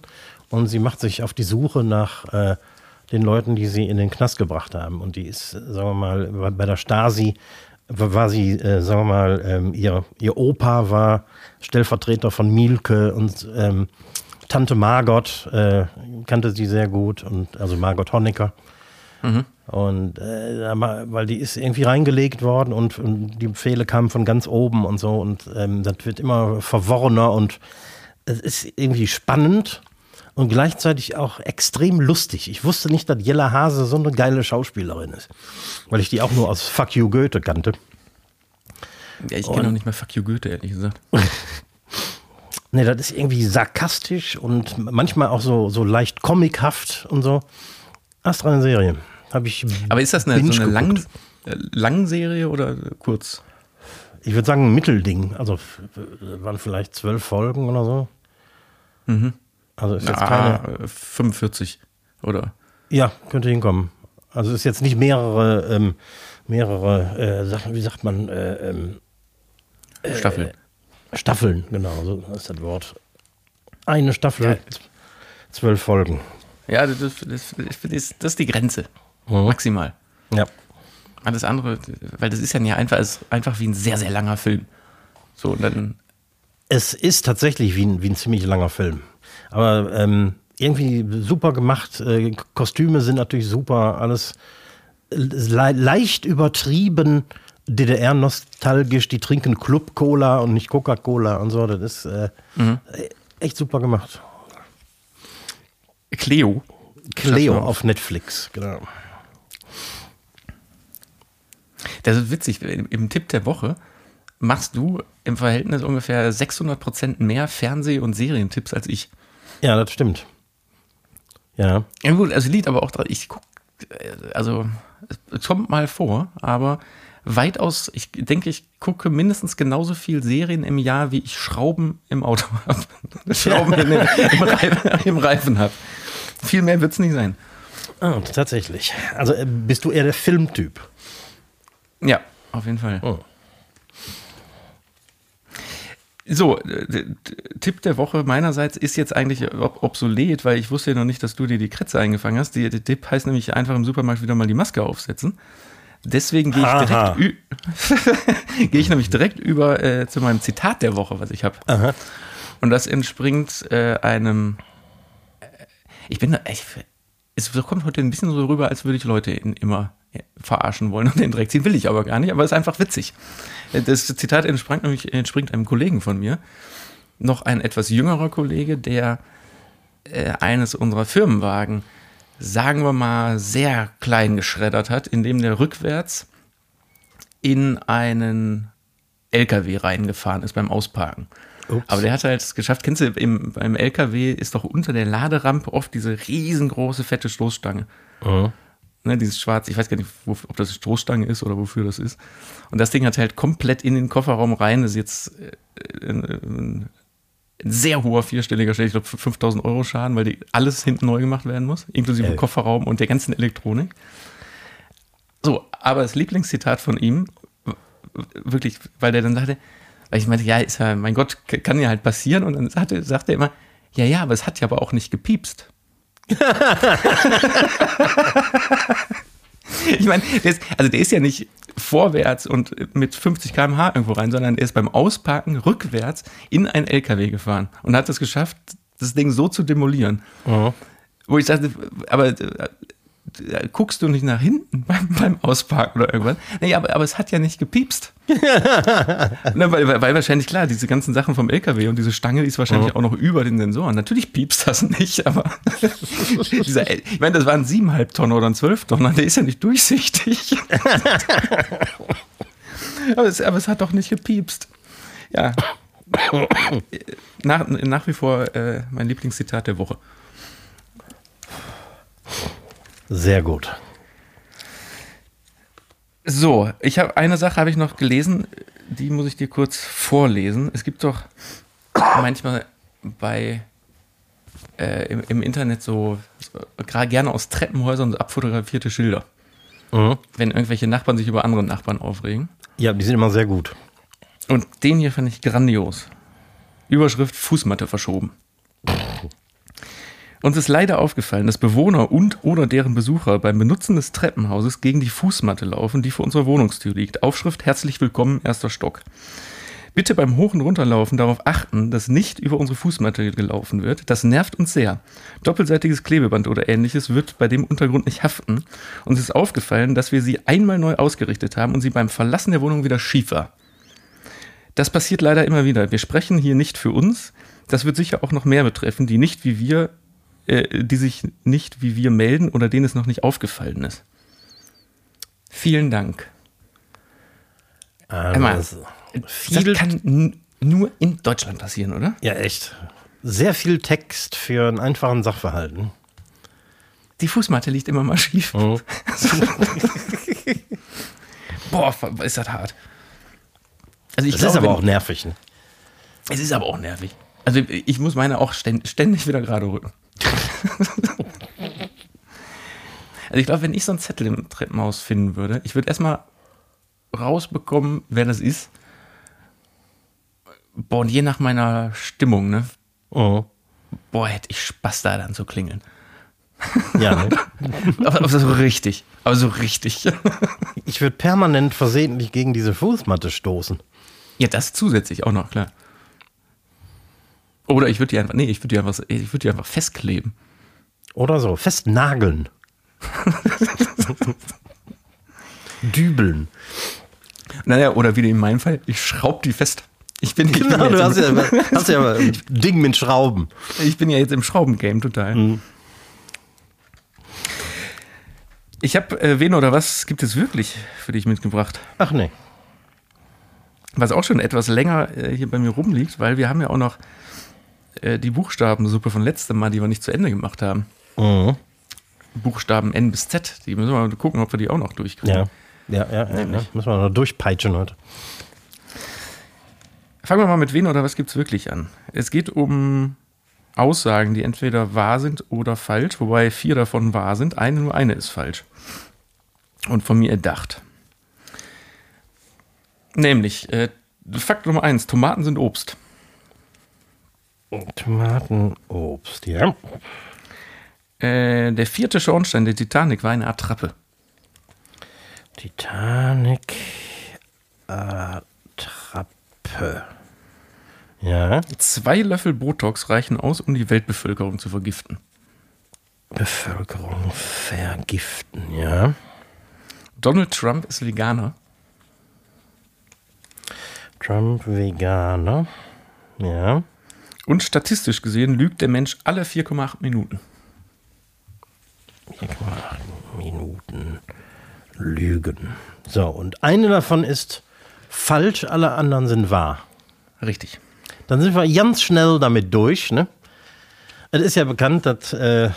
Und sie macht sich auf die Suche nach den Leuten, die sie in den Knast gebracht haben. Und die ist, sagen wir mal, bei- der Stasi war sie, äh, sagen wir mal, ähm, ihr, ihr Opa war Stellvertreter von Mielke und ähm, Tante Margot äh, kannte sie sehr gut. Und also Margot Honecker. Und äh, weil die ist irgendwie reingelegt worden und, und die Befehle kamen von ganz oben und so und ähm, das wird immer verworrener und es ist irgendwie spannend und gleichzeitig auch extrem lustig. Ich wusste nicht, dass Jella Hase so eine geile Schauspielerin ist, weil ich die auch nur aus Fuck You Goethe kannte. Ja, ich kenne noch nicht mal Fuck You Goethe, ehrlich gesagt. *laughs* Ne, das ist irgendwie sarkastisch und manchmal auch so, so leicht comichaft und so. Astral Serie. Habe ich. Aber ist das eine, binge so eine lang, äh, Langserie oder kurz? Ich würde sagen, ein Mittelding. Also waren vielleicht zwölf Folgen oder so. Also ist jetzt keine. Ah, äh, 45 oder? Ja, könnte hinkommen. Also ist jetzt nicht mehrere, ähm, mehrere äh, Sachen, wie sagt man, äh, ähm, Staffel. Staffeln, genau, so ist das Wort. Eine Staffel, Ja. zwölf Folgen. Ja, das, das, das, ist, das ist die Grenze. Mhm. Maximal. Ja. Alles andere, weil das ist ja nicht einfach, ist einfach wie ein sehr, sehr langer Film. So, dann, Es ist tatsächlich wie ein, wie ein ziemlich langer Film. Aber ähm, irgendwie super gemacht. Äh, Kostüme sind natürlich super. Alles le leicht übertrieben. DDR-nostalgisch. Die trinken Club-Cola und nicht Coca-Cola und so. Das ist äh, echt super gemacht. Cleo. Cleo auf Netflix, genau. Das ist witzig. Im, Im Tipp der Woche machst du im Verhältnis ungefähr 600 Prozent mehr Fernseh- und Serientipps als ich. Ja, das stimmt. Ja. Ja gut, also liegt aber auch dran, ich guck, äh, also es kommt mal vor, aber weitaus, ich denke, ich gucke mindestens genauso viel Serien im Jahr, wie ich Schrauben im Auto *laughs* habe. Schrauben in den, im, Reifen, im Reifen habe. Viel mehr wird es nicht sein. Ah, tatsächlich. Also äh, bist du eher der Filmtyp? Ja, auf jeden Fall. Oh. So, äh, Tipp der Woche meinerseits ist jetzt eigentlich ob obsolet, weil ich wusste ja noch nicht, dass du dir die Kretze eingefangen hast. Der Tipp heißt nämlich einfach im Supermarkt wieder mal die Maske aufsetzen. Deswegen gehe ich *laughs* gehe ich nämlich direkt über äh, zu meinem Zitat der Woche, was ich habe. Und das entspringt äh, einem. äh, Ich bin, da- ich, es kommt heute ein bisschen so rüber, als würde ich Leute in, immer verarschen wollen und den Dreck ziehen. Will ich aber gar nicht, aber es ist einfach witzig. Das Zitat entspringt nämlich entspringt einem Kollegen von mir, noch ein etwas jüngerer Kollege, der äh, eines unserer Firmenwagen, sagen wir mal, sehr klein geschreddert hat, indem der rückwärts in einen LKW reingefahren ist beim Ausparken. Ups. Aber der hat halt es geschafft. Kennst du, im, beim LKW ist doch unter der Laderampe oft diese riesengroße, fette Stoßstange. Mhm. Ne, dieses schwarz, ich weiß gar nicht, wo, ob das eine Stoßstange ist oder wofür das ist. Und das Ding hat halt komplett in den Kofferraum rein. Das ist jetzt äh, ein, ein sehr hoher vierstelliger Schaden, ich glaube 5000 Euro Schaden, weil die alles hinten neu gemacht werden muss, inklusive Äh. Kofferraum und der ganzen Elektronik. So, aber das Lieblingszitat von ihm, wirklich, weil der dann sagte, weil ich meinte, ja, ist ja, mein Gott, kann ja halt passieren. Und dann sagte, sagte er immer, ja, ja, aber es hat ja aber auch nicht gepiepst. Ich meine, der ist, also der ist ja nicht vorwärts und mit 50 km/h irgendwo rein, sondern er ist beim Ausparken rückwärts in ein LKW gefahren und hat es geschafft, das Ding so zu demolieren. Wo ich dachte, aber guckst du nicht nach hinten *laughs* beim, beim Ausparken oder irgendwas? Nee, aber, aber es hat ja nicht gepiepst. *laughs* Na, weil, weil, weil wahrscheinlich klar, diese ganzen Sachen vom LKW und diese Stange ist wahrscheinlich auch noch über den Sensoren. Natürlich piepst das nicht, aber *laughs* dieser, ich meine, das waren siebeneinhalb Tonnen oder ein zwölf Tonnen, der ist ja nicht durchsichtig. aber, es, aber es hat doch nicht gepiepst. Ja. Nach, nach wie vor äh, mein Lieblingszitat der Woche. Sehr gut. So, ich habe eine Sache habe ich noch gelesen, die muss ich dir kurz vorlesen. Es gibt doch manchmal bei äh, im, im Internet so, so gerade gerne aus Treppenhäusern so abfotografierte Schilder, Mhm. wenn irgendwelche Nachbarn sich über andere Nachbarn aufregen. Ja, die sind immer sehr gut. Und den hier fand ich grandios. Überschrift Fußmatte verschoben. Uns ist leider aufgefallen, dass Bewohner und oder deren Besucher beim Benutzen des Treppenhauses gegen die Fußmatte laufen, die vor unserer Wohnungstür liegt. Aufschrift Herzlich willkommen, erster Stock. Bitte beim Hoch- und Runterlaufen darauf achten, dass nicht über unsere Fußmatte gelaufen wird. Das nervt uns sehr. Doppelseitiges Klebeband oder ähnliches wird bei dem Untergrund nicht haften. Uns ist aufgefallen, dass wir sie einmal neu ausgerichtet haben und sie beim Verlassen der Wohnung wieder schief war. Das passiert leider immer wieder. Wir sprechen hier nicht für uns. Das wird sicher auch noch mehr betreffen, die nicht wie wir, äh, die sich nicht wie wir melden oder denen es noch nicht aufgefallen ist. Vielen Dank. Also, Das viel, kann nur in Deutschland passieren, oder? ja, echt. Sehr viel Text für einen einfachen Sachverhalten. Die Fußmatte liegt immer mal schief. Mhm. *laughs* Boah, ist das hart. Also ich Das glaube, ist aber auch nervig. Ne? Es ist aber auch nervig. Also ich muss meine auch ständ- ständig wieder gerade rücken. *laughs* also ich glaube, wenn ich so einen Zettel im Treppenhaus finden würde, ich würde erstmal rausbekommen, wer das ist. Boah, und je nach meiner Stimmung, ne? Mhm. Boah, hätte ich Spaß da dann zu klingeln. *laughs* Ja, ne? Aber, *laughs* aber so richtig. Aber so richtig. Ich würde permanent versehentlich gegen diese Fußmatte stoßen. ja, das zusätzlich auch noch, klar. Oder ich würde die einfach, nee, ich würde die einfach, ich würde die einfach festkleben. Oder so. Festnageln. *laughs* Dübeln. Naja, oder wie in meinem Fall, ich schraube die fest. Ich bin, ich bin, Genau, ja, du hast ja, hast ja ein *laughs* Ding mit Schrauben. ich bin ja jetzt im Schraubengame total. Ich habe, äh, wen oder was gibt es wirklich für dich mitgebracht? Ach nee. Was auch schon etwas länger äh, hier bei mir rumliegt, weil wir haben ja auch noch äh, die Buchstabensuppe von letztem Mal, die wir nicht zu Ende gemacht haben. Mhm. Buchstaben N bis Z, die müssen wir mal gucken, ob wir die auch noch durchkriegen. Ja. Ja, ja, ja, ja. Müssen wir noch durchpeitschen heute. Fangen wir mal mit wen oder was gibt es wirklich an? Es geht um Aussagen, die entweder wahr sind oder falsch, wobei vier davon wahr sind. Eine, nur eine ist falsch. Und von mir erdacht. Nämlich, äh, Fakt Nummer eins: Tomaten sind Obst. Tomaten, Obst, ja. Äh, der vierte Schornstein der Titanic war eine Attrappe. Titanic, Attrappe. Ja. Zwei Löffel Botox reichen aus, um die Weltbevölkerung zu vergiften. Bevölkerung vergiften, ja. Donald Trump ist Veganer. Trump Veganer. Ja. Und statistisch gesehen lügt der Mensch alle 4,8 Minuten. 4,8 Minuten Lügen. So, und eine davon ist falsch, alle anderen sind wahr. Richtig. Dann sind wir ganz schnell damit durch. Ne? Es ist ja bekannt, dass äh,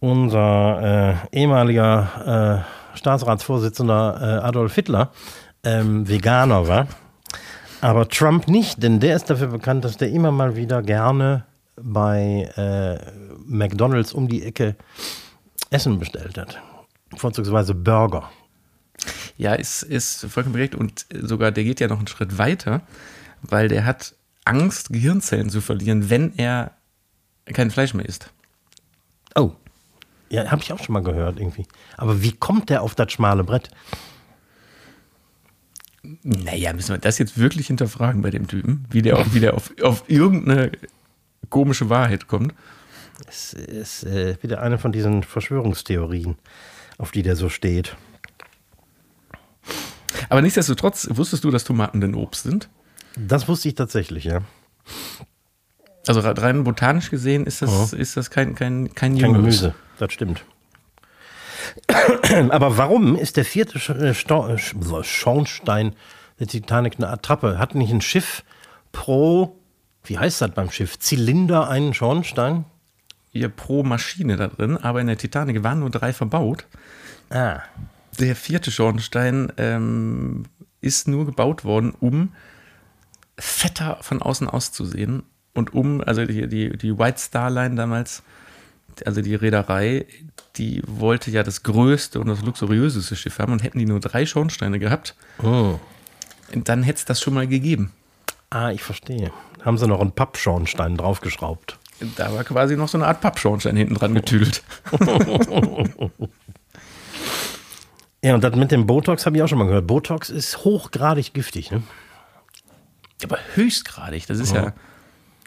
unser äh, ehemaliger äh, Staatsratsvorsitzender äh, Adolf Hitler ähm, Veganer war. Aber Trump nicht, denn der ist dafür bekannt, dass der immer mal wieder gerne bei äh, McDonalds um die Ecke Essen bestellt hat. Vorzugsweise Burger. Ja, ist, ist vollkommen korrekt. Und sogar der geht ja noch einen Schritt weiter, weil der hat Angst, Gehirnzellen zu verlieren, wenn er kein Fleisch mehr isst. Oh. Ja, habe ich auch schon mal gehört irgendwie. Aber wie kommt der auf das schmale Brett? Naja, müssen wir das jetzt wirklich hinterfragen bei dem Typen, wie der, auch, wie der auf, auf irgendeine komische Wahrheit kommt. Es ist äh, wieder eine von diesen Verschwörungstheorien, auf die der so steht. Aber nichtsdestotrotz, wusstest du, dass Tomaten denn Obst sind? Das wusste ich tatsächlich, ja. Also rein botanisch gesehen ist das, oh. ist das kein, kein, kein, kein Gemüse. Das stimmt. *coughs* Aber warum ist der vierte äh, äh, Schornstein der Titanic eine Attrappe? Hat nicht ein Schiff pro, wie heißt das beim Schiff, Zylinder einen Schornstein? Ja, pro Maschine da drin, aber in der Titanic waren nur drei verbaut. Ah. Der vierte Schornstein ähm, ist nur gebaut worden, um fetter von außen auszusehen und um, also die, die, die White Star Line damals, also die Reederei, die wollte ja das größte und das luxuriöseste Schiff haben und hätten die nur drei Schornsteine gehabt, oh. dann hätte es das schon mal gegeben. Ah, ich verstehe. Haben sie noch einen Pappschornstein draufgeschraubt. Da war quasi noch so eine Art Pappschornstein hinten dran getüdelt. *laughs* ja, und das mit dem Botox habe ich auch schon mal gehört. Botox ist hochgradig giftig, ne? Aber höchstgradig. Das ist ja, ja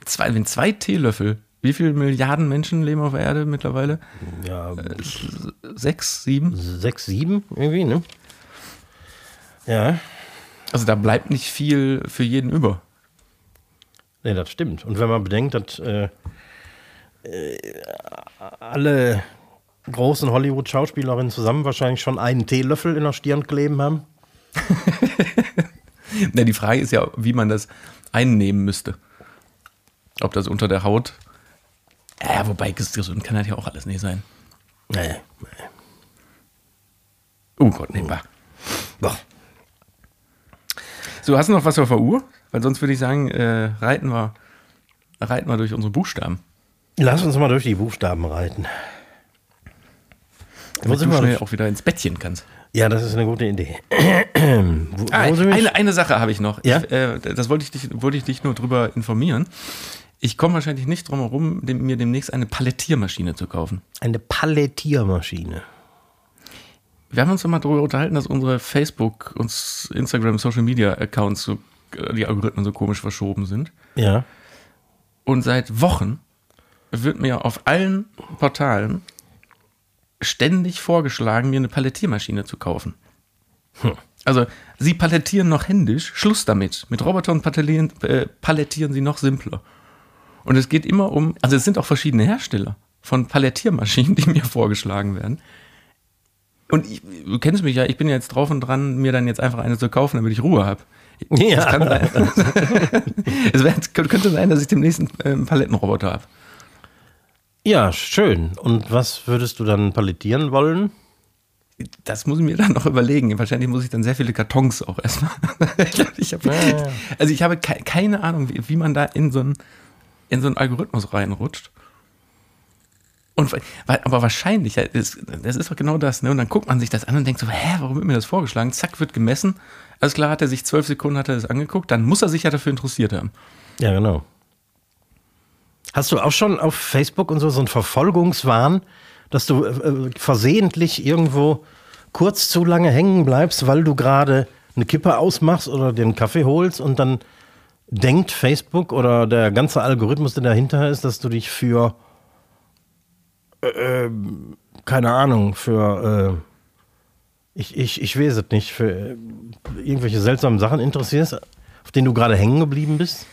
zwei, wenn zwei Teelöffel wie viele Milliarden Menschen leben auf der Erde mittlerweile? Ja, äh, sechs, sieben? Sechs, sieben irgendwie, ne? Ja. Also da bleibt nicht viel für jeden über. Nee, das stimmt. Und wenn man bedenkt, dass äh, äh, alle großen Hollywood-Schauspielerinnen zusammen wahrscheinlich schon einen Teelöffel in der Stirn kleben haben. *laughs* Na, die Frage ist ja, wie man das einnehmen müsste. Ob das unter der Haut ja, wobei gesund kann das ja auch alles nicht sein. Nee. Oh Gott, nee, bah. Boah. So, hast du noch was auf der Uhr? Weil sonst würde ich sagen, äh, reiten, wir, reiten wir durch unsere Buchstaben. Lass uns mal durch die Buchstaben reiten. Damit du schnell auch wieder ins Bettchen kannst. Ja, das ist eine gute Idee. *clears throat* wo, ah, eine, eine Sache habe ich noch. Ja? Ich, äh, das wollte ich, dich, wollte ich dich nur drüber informieren. Ich komme wahrscheinlich nicht drum herum, mir demnächst eine Palettiermaschine zu kaufen. Eine Palettiermaschine. Wir haben uns mal darüber unterhalten, dass unsere Facebook- und Instagram, Social Media Accounts so, äh, die Algorithmen so komisch verschoben sind. Ja. Und seit Wochen wird mir auf allen Portalen ständig vorgeschlagen, mir eine Palettiermaschine zu kaufen. Hm. Also, sie palettieren noch händisch, Schluss damit. Mit Robotern palettieren, äh, palettieren sie noch simpler. Und es geht immer um, also es sind auch verschiedene Hersteller von Palettiermaschinen, *laughs* die mir vorgeschlagen werden. Und ich, du kennst mich ja, ich bin ja jetzt drauf und dran, mir dann jetzt einfach eine zu kaufen, damit ich Ruhe habe. Ja. Es, kann sein, *laughs* es wär, könnte sein, dass ich demnächst einen äh, Palettenroboter habe. Ja, schön. Und was würdest du dann palettieren wollen? Das muss ich mir dann noch überlegen. Wahrscheinlich muss ich dann sehr viele Kartons auch erstmal. *laughs* ich hab, ja. Also ich habe keine Ahnung, wie, wie man da in so ein in so einen Algorithmus reinrutscht. Und, aber wahrscheinlich, das, ist doch genau das, ne? Und dann guckt man sich das an und denkt so, hä, warum wird mir das vorgeschlagen? Zack, wird gemessen. Alles klar, hat er sich zwölf Sekunden hat er das angeguckt, dann muss er sich ja dafür interessiert haben. Ja, genau. Hast du auch schon auf Facebook und so so einen Verfolgungswahn, dass du äh, äh versehentlich irgendwo kurz zu lange hängen bleibst, weil du gerade eine Kippe ausmachst oder den Kaffee holst und dann denkt Facebook oder der ganze Algorithmus, der dahinter ist, dass du dich für, äh, keine Ahnung, für, äh, ich, ich, ich weiß es nicht, für äh, irgendwelche seltsamen Sachen interessierst, auf denen du gerade hängen geblieben bist?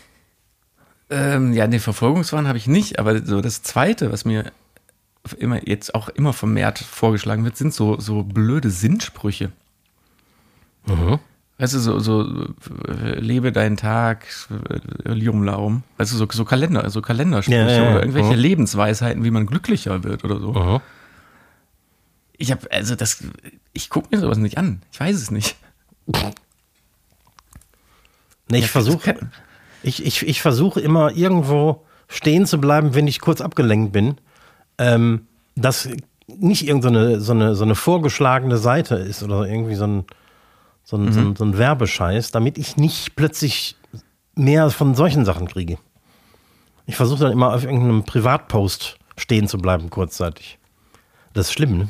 Ähm, ja, den Verfolgungswahn habe ich nicht, aber so das Zweite, was mir immer jetzt auch immer vermehrt vorgeschlagen wird, sind so, so blöde Sinnsprüche. Mhm. Weißt du, so, so lebe deinen Tag, Lium Laum. Weißt du, so, so Kalender, so Kalendersprüche Ja, ja, ja. oder irgendwelche Mhm. Lebensweisheiten, wie man glücklicher wird oder so. Mhm. Ich habe, also das, ich gucke mir sowas nicht an. Ich weiß es nicht. Nee, ich versuche ich, ich, ich versuche immer irgendwo stehen zu bleiben, wenn ich kurz abgelenkt bin. Ähm, dass nicht irgendeine so eine, so eine vorgeschlagene Seite ist oder irgendwie so ein, so ein, so ein, so ein Werbescheiß, damit ich nicht plötzlich mehr von solchen Sachen kriege. Ich versuche dann immer auf irgendeinem Privatpost stehen zu bleiben, kurzzeitig. Das ist schlimm, ne?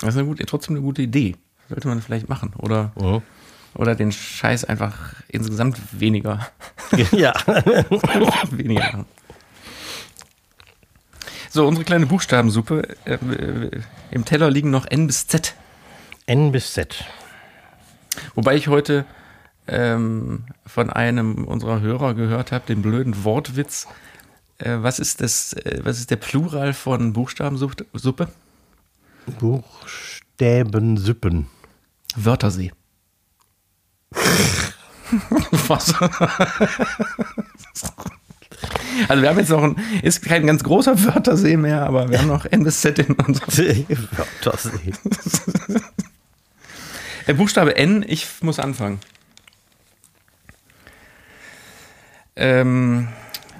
Das ist eine gute, trotzdem eine gute Idee. Sollte man vielleicht machen. Oder, Mhm. oder den Scheiß einfach insgesamt weniger, *laughs* ja. *laughs* weniger machen. So, unsere kleine Buchstabensuppe. Äh, äh, Im Teller liegen noch N bis Z. N bis Z. Wobei ich heute ähm, von einem unserer Hörer gehört habe, den blöden Wortwitz. Äh, was, ist das, äh, was ist der Plural von Buchstabensuppe? Suppe? Buchstäbensuppen. Wörtersee. *laughs* Was? Also wir haben jetzt noch ein, ist kein ganz großer Wörtersee mehr, aber wir haben noch N bis Z in unserem *laughs* Wörtersee. Äh, Buchstabe N, ich muss anfangen. Ähm,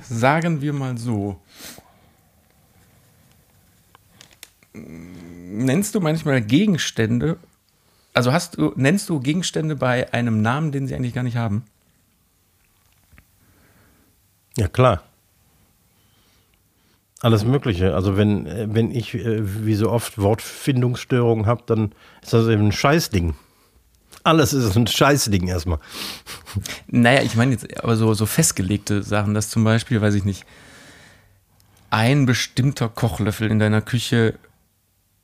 sagen wir mal so. Nennst du manchmal Gegenstände, also hast du, nennst du Gegenstände bei einem Namen, den sie eigentlich gar nicht haben? Ja, klar. Alles Mögliche. Also wenn, äh, wenn ich äh, wie so oft Wortfindungsstörungen habe, dann ist das eben ein Scheißding. Alles ist ein Scheißding erstmal. Naja, ich meine jetzt aber so, so festgelegte Sachen, dass zum Beispiel, weiß ich nicht, ein bestimmter Kochlöffel in deiner Küche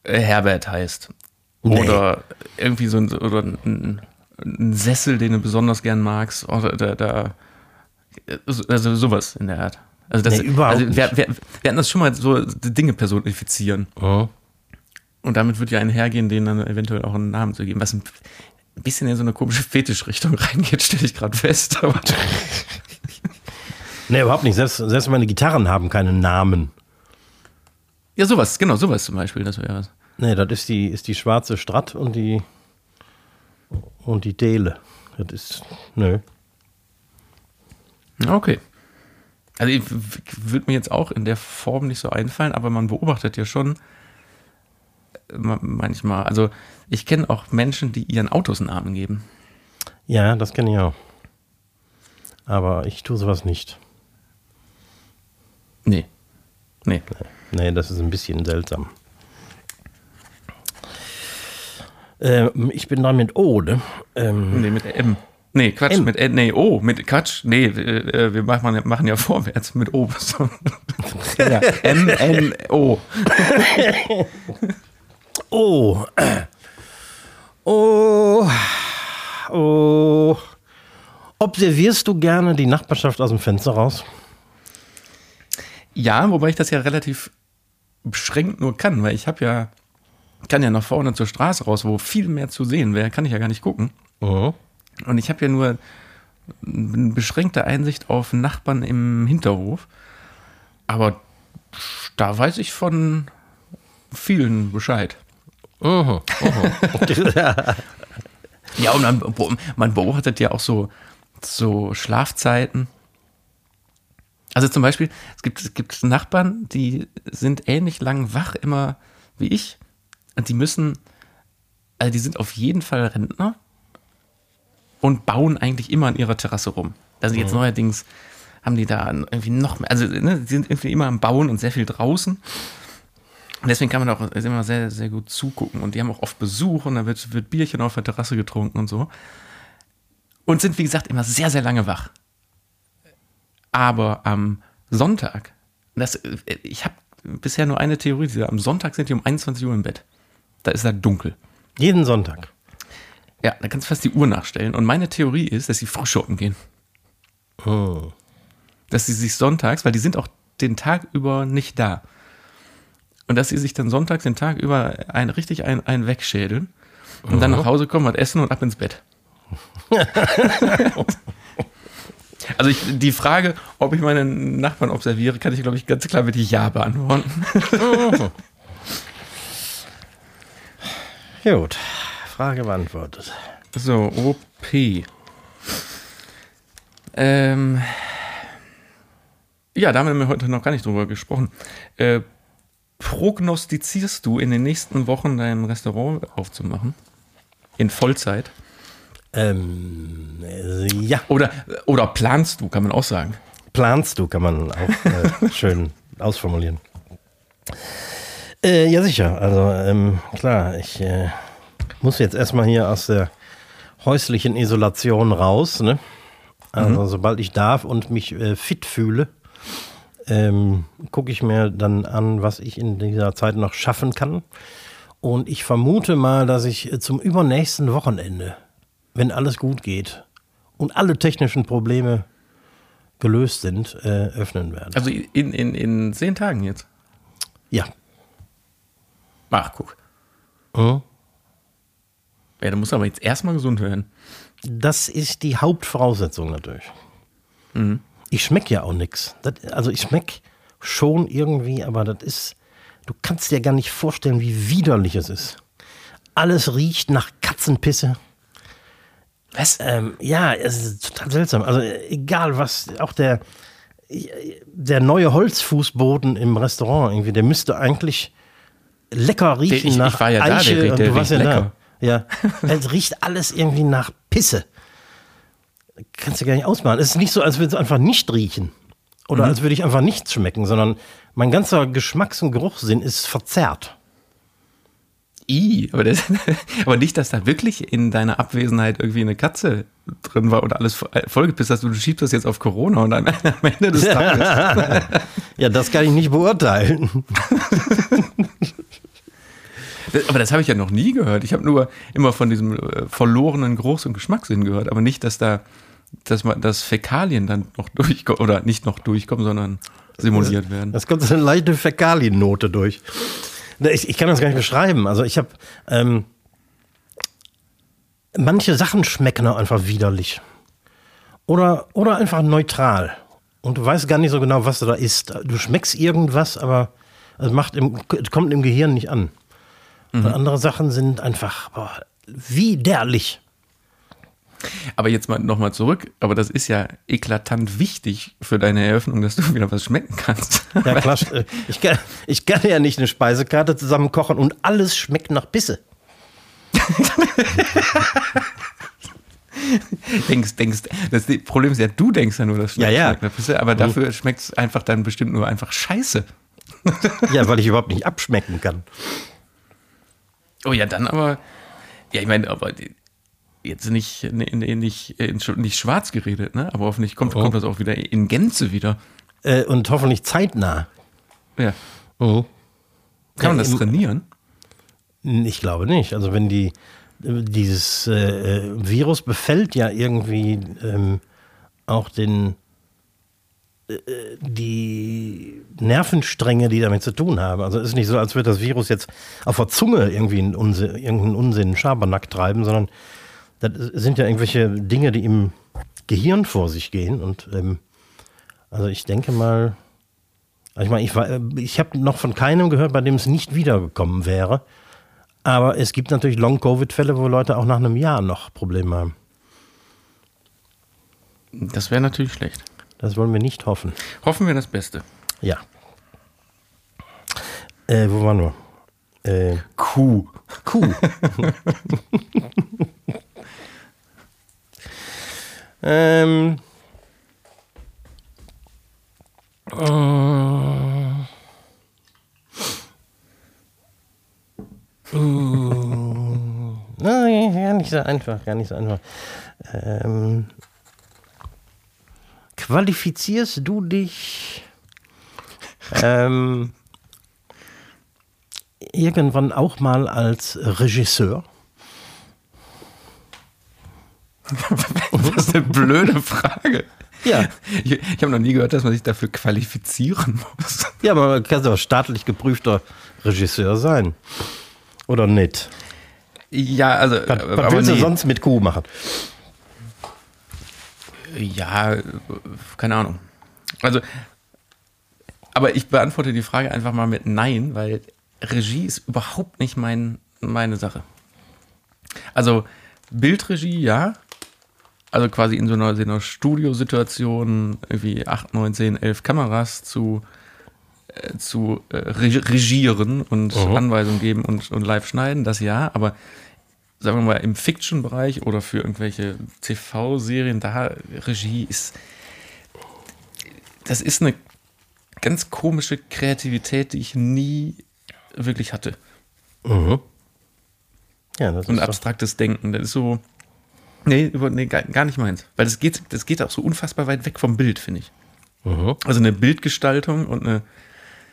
äh, Herbert heißt. Nee. Oder irgendwie so ein, oder ein, ein Sessel, den du besonders gern magst. Oder da, da, also sowas in der Art. Also, das, Nee, überhaupt also wir, wir, wir hatten das schon mal so Dinge personifizieren. Mhm. Und damit wird ja einhergehen, denen dann eventuell auch einen Namen zu geben, was ein bisschen in so eine komische Fetischrichtung *laughs* reingeht, stelle ich gerade fest. Aber Nee, überhaupt nicht. Selbst, selbst meine Gitarren haben keinen Namen. ja, sowas, genau, sowas zum Beispiel, das wäre was. Nee, das ist die, ist die schwarze Strat und die und die Dele. Das ist. Nö. Okay. Also ich würde mir jetzt auch in der Form nicht so einfallen, aber man beobachtet ja schon äh, ma- manchmal. Also ich kenne auch Menschen, die ihren Autos einen Namen geben. Ja, das kenne ich auch. Aber ich tue sowas nicht. Nee. Nee. Nee, das ist ein bisschen seltsam. Ähm, ich bin da mit O, ne? Ähm, Nee, mit M. Nee, Quatsch, M. mit N. Nee, O. Mit Quatsch. Nee, äh, wir machen, machen ja vorwärts mit O. Ja, M, N, O. *laughs* oh. Oh. Oh. Observierst du gerne die Nachbarschaft aus dem Fenster raus? Ja, wobei ich das ja relativ beschränkt nur kann, weil ich habe ja, kann ja nach vorne zur Straße raus, wo viel mehr zu sehen wäre, kann ich ja gar nicht gucken. Mhm. Und ich habe ja nur eine beschränkte Einsicht auf Nachbarn im Hinterhof. Aber da weiß ich von vielen Bescheid. Mhm. *laughs* Ja, und man, man beobachtet ja auch so, so Schlafzeiten. Also zum Beispiel, es gibt, es gibt Nachbarn, die sind ähnlich lang wach immer wie ich. Und die müssen, also die sind auf jeden Fall Rentner und bauen eigentlich immer an ihrer Terrasse rum. Also jetzt neuerdings haben die da irgendwie noch mehr, also ne, die sind irgendwie immer am Bauen und sehr viel draußen. Und deswegen kann man auch immer sehr, sehr gut zugucken. Und die haben auch oft Besuch und da wird, wird Bierchen auf der Terrasse getrunken und so. Und sind, wie gesagt, immer sehr, sehr lange wach. Aber am Sonntag, das, äh, ich habe bisher nur eine Theorie, am Sonntag sind die um 21 Uhr im Bett. Da ist da dunkel. Jeden Sonntag. Ja, da kannst du fast die Uhr nachstellen. Und meine Theorie ist, dass sie frühschoppen gehen. Mhm. Dass sie sich sonntags, weil die sind auch den Tag über nicht da. Und dass sie sich dann sonntags den Tag über ein, richtig ein, ein wegschädeln und dann nach Hause kommen, was essen und ab ins Bett. *laughs* Also ich, die Frage, ob ich meine Nachbarn observiere, kann ich, glaube ich, ganz klar mit Ja beantworten. *laughs* Gut, Frage beantwortet. So, OP. Ähm, ja, da haben wir heute noch gar nicht drüber gesprochen. Äh, prognostizierst du in den nächsten Wochen dein Restaurant aufzumachen? In Vollzeit? Ähm, äh, ja, Oder, oder planst du, kann man auch sagen. planst du, kann man auch äh, *laughs* schön ausformulieren. Äh, ja, sicher. Also, ähm, klar, ich äh, muss jetzt erstmal hier aus der häuslichen Isolation raus. Ne? Also, sobald ich darf und mich äh, fit fühle, ähm, gucke ich mir dann an, was ich in dieser Zeit noch schaffen kann. Und ich vermute mal, dass ich äh, zum übernächsten Wochenende, wenn alles gut geht und alle technischen Probleme gelöst sind, äh, öffnen werde. Also in, in, in zehn Tagen jetzt. Ja. Ach, guck. Mhm. Ja, da muss aber jetzt erstmal gesund werden. Das ist die Hauptvoraussetzung natürlich. Ich schmecke ja auch nichts. Also ich schmecke schon irgendwie, aber das ist, du kannst dir gar nicht vorstellen, wie widerlich es ist. Alles riecht nach Katzenpisse. Was? Ähm, ja, es ist total seltsam. Also egal was, auch der, der neue Holzfußboden im Restaurant irgendwie, der müsste eigentlich lecker riechen ich- ich nach war ja da, der Eiche und der du warst ja riecht da. lecker. Ja, es riecht alles irgendwie nach Pisse. Kannst du gar nicht ausmalen. Es ist nicht so, als würde es einfach nicht riechen. Oder Mhm. als würde ich einfach nichts schmecken, sondern mein ganzer Geschmacks- und Geruchssinn ist verzerrt. I, aber, das, *laughs* aber nicht, dass da wirklich in deiner Abwesenheit irgendwie eine Katze drin war und alles äh, vollgepisst hast. Du schiebst das jetzt auf Corona und dann *laughs* am Ende des Tages. *laughs* Ja, das kann ich nicht beurteilen. Das- Aber das habe ich ja noch nie gehört. Ich habe nur immer von diesem äh, verlorenen Geruchs- und Geschmackssinn gehört, aber nicht, dass da, dass man, dass Fäkalien dann noch durchkommen oder nicht noch durchkommen, sondern simuliert werden. Es kommt so eine leichte Fäkaliennote durch. Ich, ich kann das gar nicht beschreiben. Also ich habe ähm, manche Sachen schmecken auch einfach widerlich. Oder, oder einfach neutral. Und du weißt gar nicht so genau, was du da isst. Du schmeckst irgendwas, aber es macht im, kommt im Gehirn nicht an. Und andere Sachen sind einfach boah, widerlich. Aber jetzt mal nochmal zurück, aber das ist ja eklatant wichtig für deine Eröffnung, dass du *laughs* wieder was schmecken kannst. Ja, klar, äh, ich kann, ich kann ja nicht eine Speisekarte zusammen kochen und alles schmeckt nach Pisse. *laughs* denkst, denkst, das Problem ist ja, du denkst ja nur, das Ja, ja. schmeckt nach Pisse, aber dafür schmeckt es einfach dann bestimmt nur einfach scheiße. *laughs* Ja, weil ich überhaupt nicht abschmecken kann. Oh ja, dann aber, ja, ich meine, aber jetzt nicht, nee, nee, nicht, äh, nicht schwarz geredet, ne? Aber hoffentlich kommt, Oh. kommt das auch wieder in Gänze wieder. Äh, und hoffentlich zeitnah. Ja. Mhm. Kann man das trainieren? Ich glaube nicht. Also wenn die dieses äh, äh, Virus befällt ja irgendwie ähm, auch den äh, die Nervenstränge, die damit zu tun haben. Also es ist nicht so, als würde das Virus jetzt auf der Zunge irgendwie einen Unsinn, irgendeinen Unsinn Schabernack treiben, sondern das sind ja irgendwelche Dinge, die im Gehirn vor sich gehen. Und ähm, also ich denke mal, also ich meine, ich, war- ich habe noch von keinem gehört, bei dem es nicht wiedergekommen wäre. Aber es gibt natürlich Long-Covid-Fälle, wo Leute auch nach einem Jahr noch Probleme haben. Das wäre natürlich schlecht. Das wollen wir nicht hoffen. Hoffen wir das Beste. Ja. Äh, wo waren wir? Äh, Kuh. Kuh. *laughs* ähm. Äh, Mm, Nein, nicht so einfach, gar nicht so einfach. Ähm, qualifizierst du dich ähm, irgendwann auch mal als Regisseur? Das ist eine blöde Frage. Ja. Ich, ich habe noch nie gehört, dass man sich dafür qualifizieren muss. Ja, aber man kann doch staatlich geprüfter Regisseur sein. Oder nicht? Ja, also, Was, was willst nee. du sonst mit Kuh machen? Ja, keine Ahnung. Also, aber ich beantworte die Frage einfach mal mit Nein, weil Regie ist überhaupt nicht mein, meine Sache. Also, Bildregie, ja. Also quasi in so einer, so einer Studiosituation, irgendwie 8, 9, 10, 11 Kameras zu, äh, zu äh, regieren und Mhm. Anweisungen geben und, und live schneiden, das ja. Aber sagen wir mal, im Fiction-Bereich oder für irgendwelche TV-Serien, da Regie ist, das ist eine ganz komische Kreativität, die ich nie wirklich hatte. Mhm. Ja, das Und ist doch, abstraktes Denken, das ist so, nee, über, nee gar, gar nicht meins. Weil das geht, das geht auch so unfassbar weit weg vom Bild, finde ich. mhm. Also eine Bildgestaltung und eine,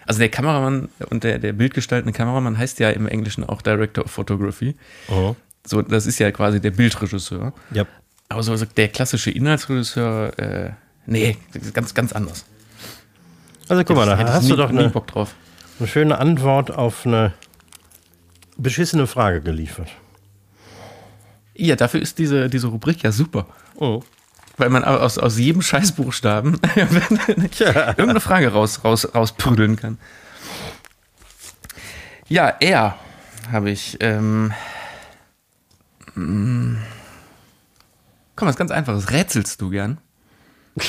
also der Kameramann und der, der bildgestaltende Kameramann heißt ja im Englischen auch Director of Photography. Mhm. So, das ist ja quasi der Bildregisseur. Ja. Aber so so der klassische Inhaltsregisseur, äh, nee, das ist ganz, ganz anders. Also guck mal, da hast nie, du doch nie eine, Bock drauf. eine schöne Antwort auf eine beschissene Frage geliefert. Ja, dafür ist diese, diese Rubrik ja super. Oh. Weil man aus, aus jedem Scheißbuchstaben *laughs* irgendeine Frage raus, raus, rausprügeln kann. Ja, er habe ich. Ähm, mm, komm, was ganz einfaches. Rätselst du gern? *laughs*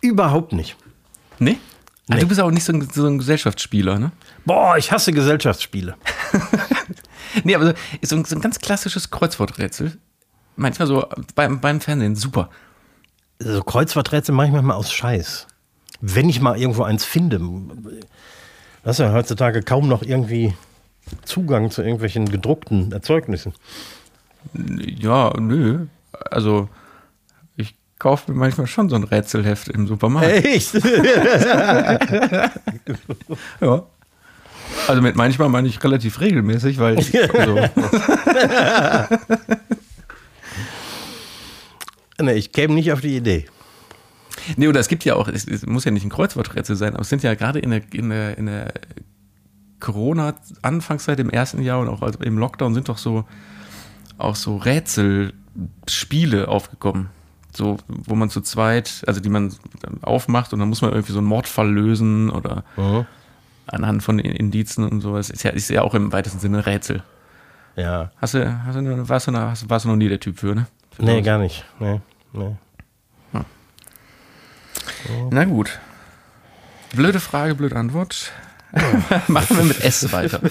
Überhaupt nicht. Nee? Ah, Nee. du bist auch nicht so ein, so ein Gesellschaftsspieler, ne? Boah, ich hasse Gesellschaftsspiele. *laughs* Nee, aber so, ist so ein, so ein ganz klassisches Kreuzworträtsel. Manchmal so beim, beim Fernsehen, super. So Kreuzworträtsel mache ich manchmal aus Scheiß. Wenn ich mal irgendwo eins finde. Das ist ja heutzutage kaum noch irgendwie Zugang zu irgendwelchen gedruckten Erzeugnissen. Ja, nö. Also, ich kaufe mir manchmal schon so ein Rätselheft im Supermarkt. Echt? *laughs* *laughs* Ja. Also mit manchmal meine ich relativ regelmäßig, weil ich, *laughs* also, nee, ich käme nicht auf die Idee. Nee, oder es gibt ja auch, es, es muss ja nicht ein Kreuzworträtsel sein, aber es sind ja gerade in der, in der, in der Corona-Anfangszeit im ersten Jahr und auch im Lockdown sind doch so auch so Rätselspiele aufgekommen. So, wo man zu zweit, also die man aufmacht und dann muss man irgendwie so einen Mordfall lösen oder anhand von Indizen und sowas. Ist ja, ist ja auch im weitesten Sinne ein Rätsel. Ja. Hast du, hast du, warst, du noch, warst du noch nie der Typ für, ne? Für Nee, gar nicht. Nee, nee. Na gut. Blöde Frage, blöde Antwort. *laughs* Machen wir mit S weiter. *laughs*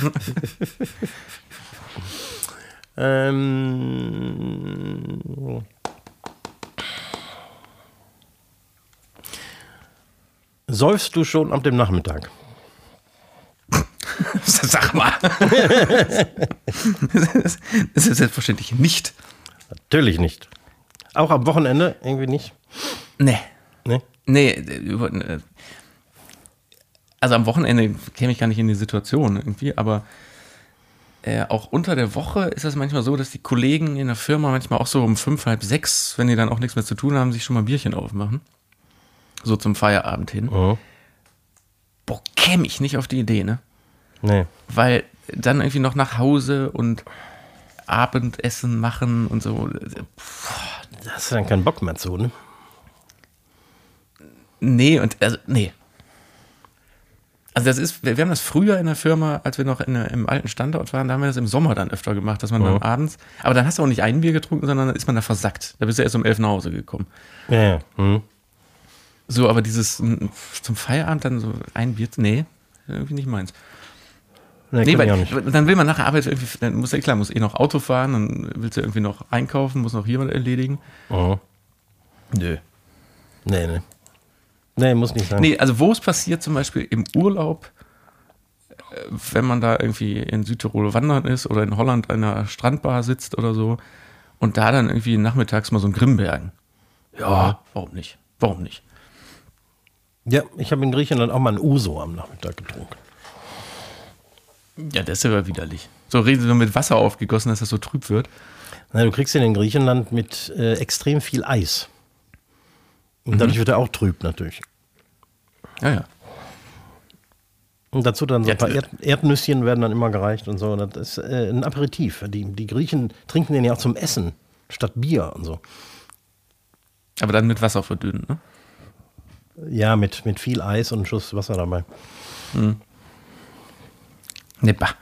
Ähm, säufst du schon ab dem Nachmittag? *laughs* Sag mal. *laughs* Das ist selbstverständlich nicht. Natürlich nicht. Auch am Wochenende irgendwie nicht? Nee. Nee? Nee, äh, also am Wochenende käme ich gar nicht in die Situation irgendwie, aber äh, auch unter der Woche ist es manchmal so, dass die Kollegen in der Firma manchmal auch so um fünf, halb sechs, wenn die dann auch nichts mehr zu tun haben, sich schon mal ein Bierchen aufmachen. So zum Feierabend hin. Mhm. Boah, käme ich nicht auf die Idee, ne? Nee. Weil dann irgendwie noch nach Hause und Abendessen machen und so. Da hast du dann keinen Bock mehr zu, ne? Nee, und also, nee. Also das ist, wir wir haben das früher in der Firma, als wir noch in im alten Standort waren, da haben wir das im Sommer dann öfter gemacht, dass man dann abends, aber dann hast du auch nicht ein Bier getrunken, sondern dann ist man da versackt. Da bist du erst um elf nach Hause gekommen. Ja, ja. Mhm. So, aber dieses zum Feierabend dann so ein Bier, nee, irgendwie nicht meins. Nee, Nee, weil dann will man nach der Arbeit irgendwie, dann muss ja klar, muss eh noch Auto fahren, dann willst du irgendwie noch einkaufen, muss noch was erledigen. Mhm. Nö. Nee, nee. Nee, muss nicht sein. Nee, also wo es passiert, zum Beispiel im Urlaub, äh, wenn man da irgendwie in Südtirol wandern ist oder in Holland an einer Strandbar sitzt oder so und da dann irgendwie nachmittags mal so ein Grimbergen. Ja, warum nicht? Warum nicht? Ja, ich habe in Griechenland auch mal ein Uso am Nachmittag getrunken. Ja, das ist ja widerlich. So mit Wasser aufgegossen, dass das so trüb wird. Na, du kriegst ihn in Griechenland mit äh, extrem viel Eis. Und dadurch wird er auch trüb natürlich. Ja, ja. Und dazu dann so ein paar Erd Erdnüsschen werden dann immer gereicht und so. Das ist äh, ein Aperitif. Die, die Griechen trinken den ja auch zum Essen statt Bier und so. Aber dann mit Wasser verdünnt, ne? Ja, mit, mit viel Eis und Schuss Wasser dabei. Ne, bah.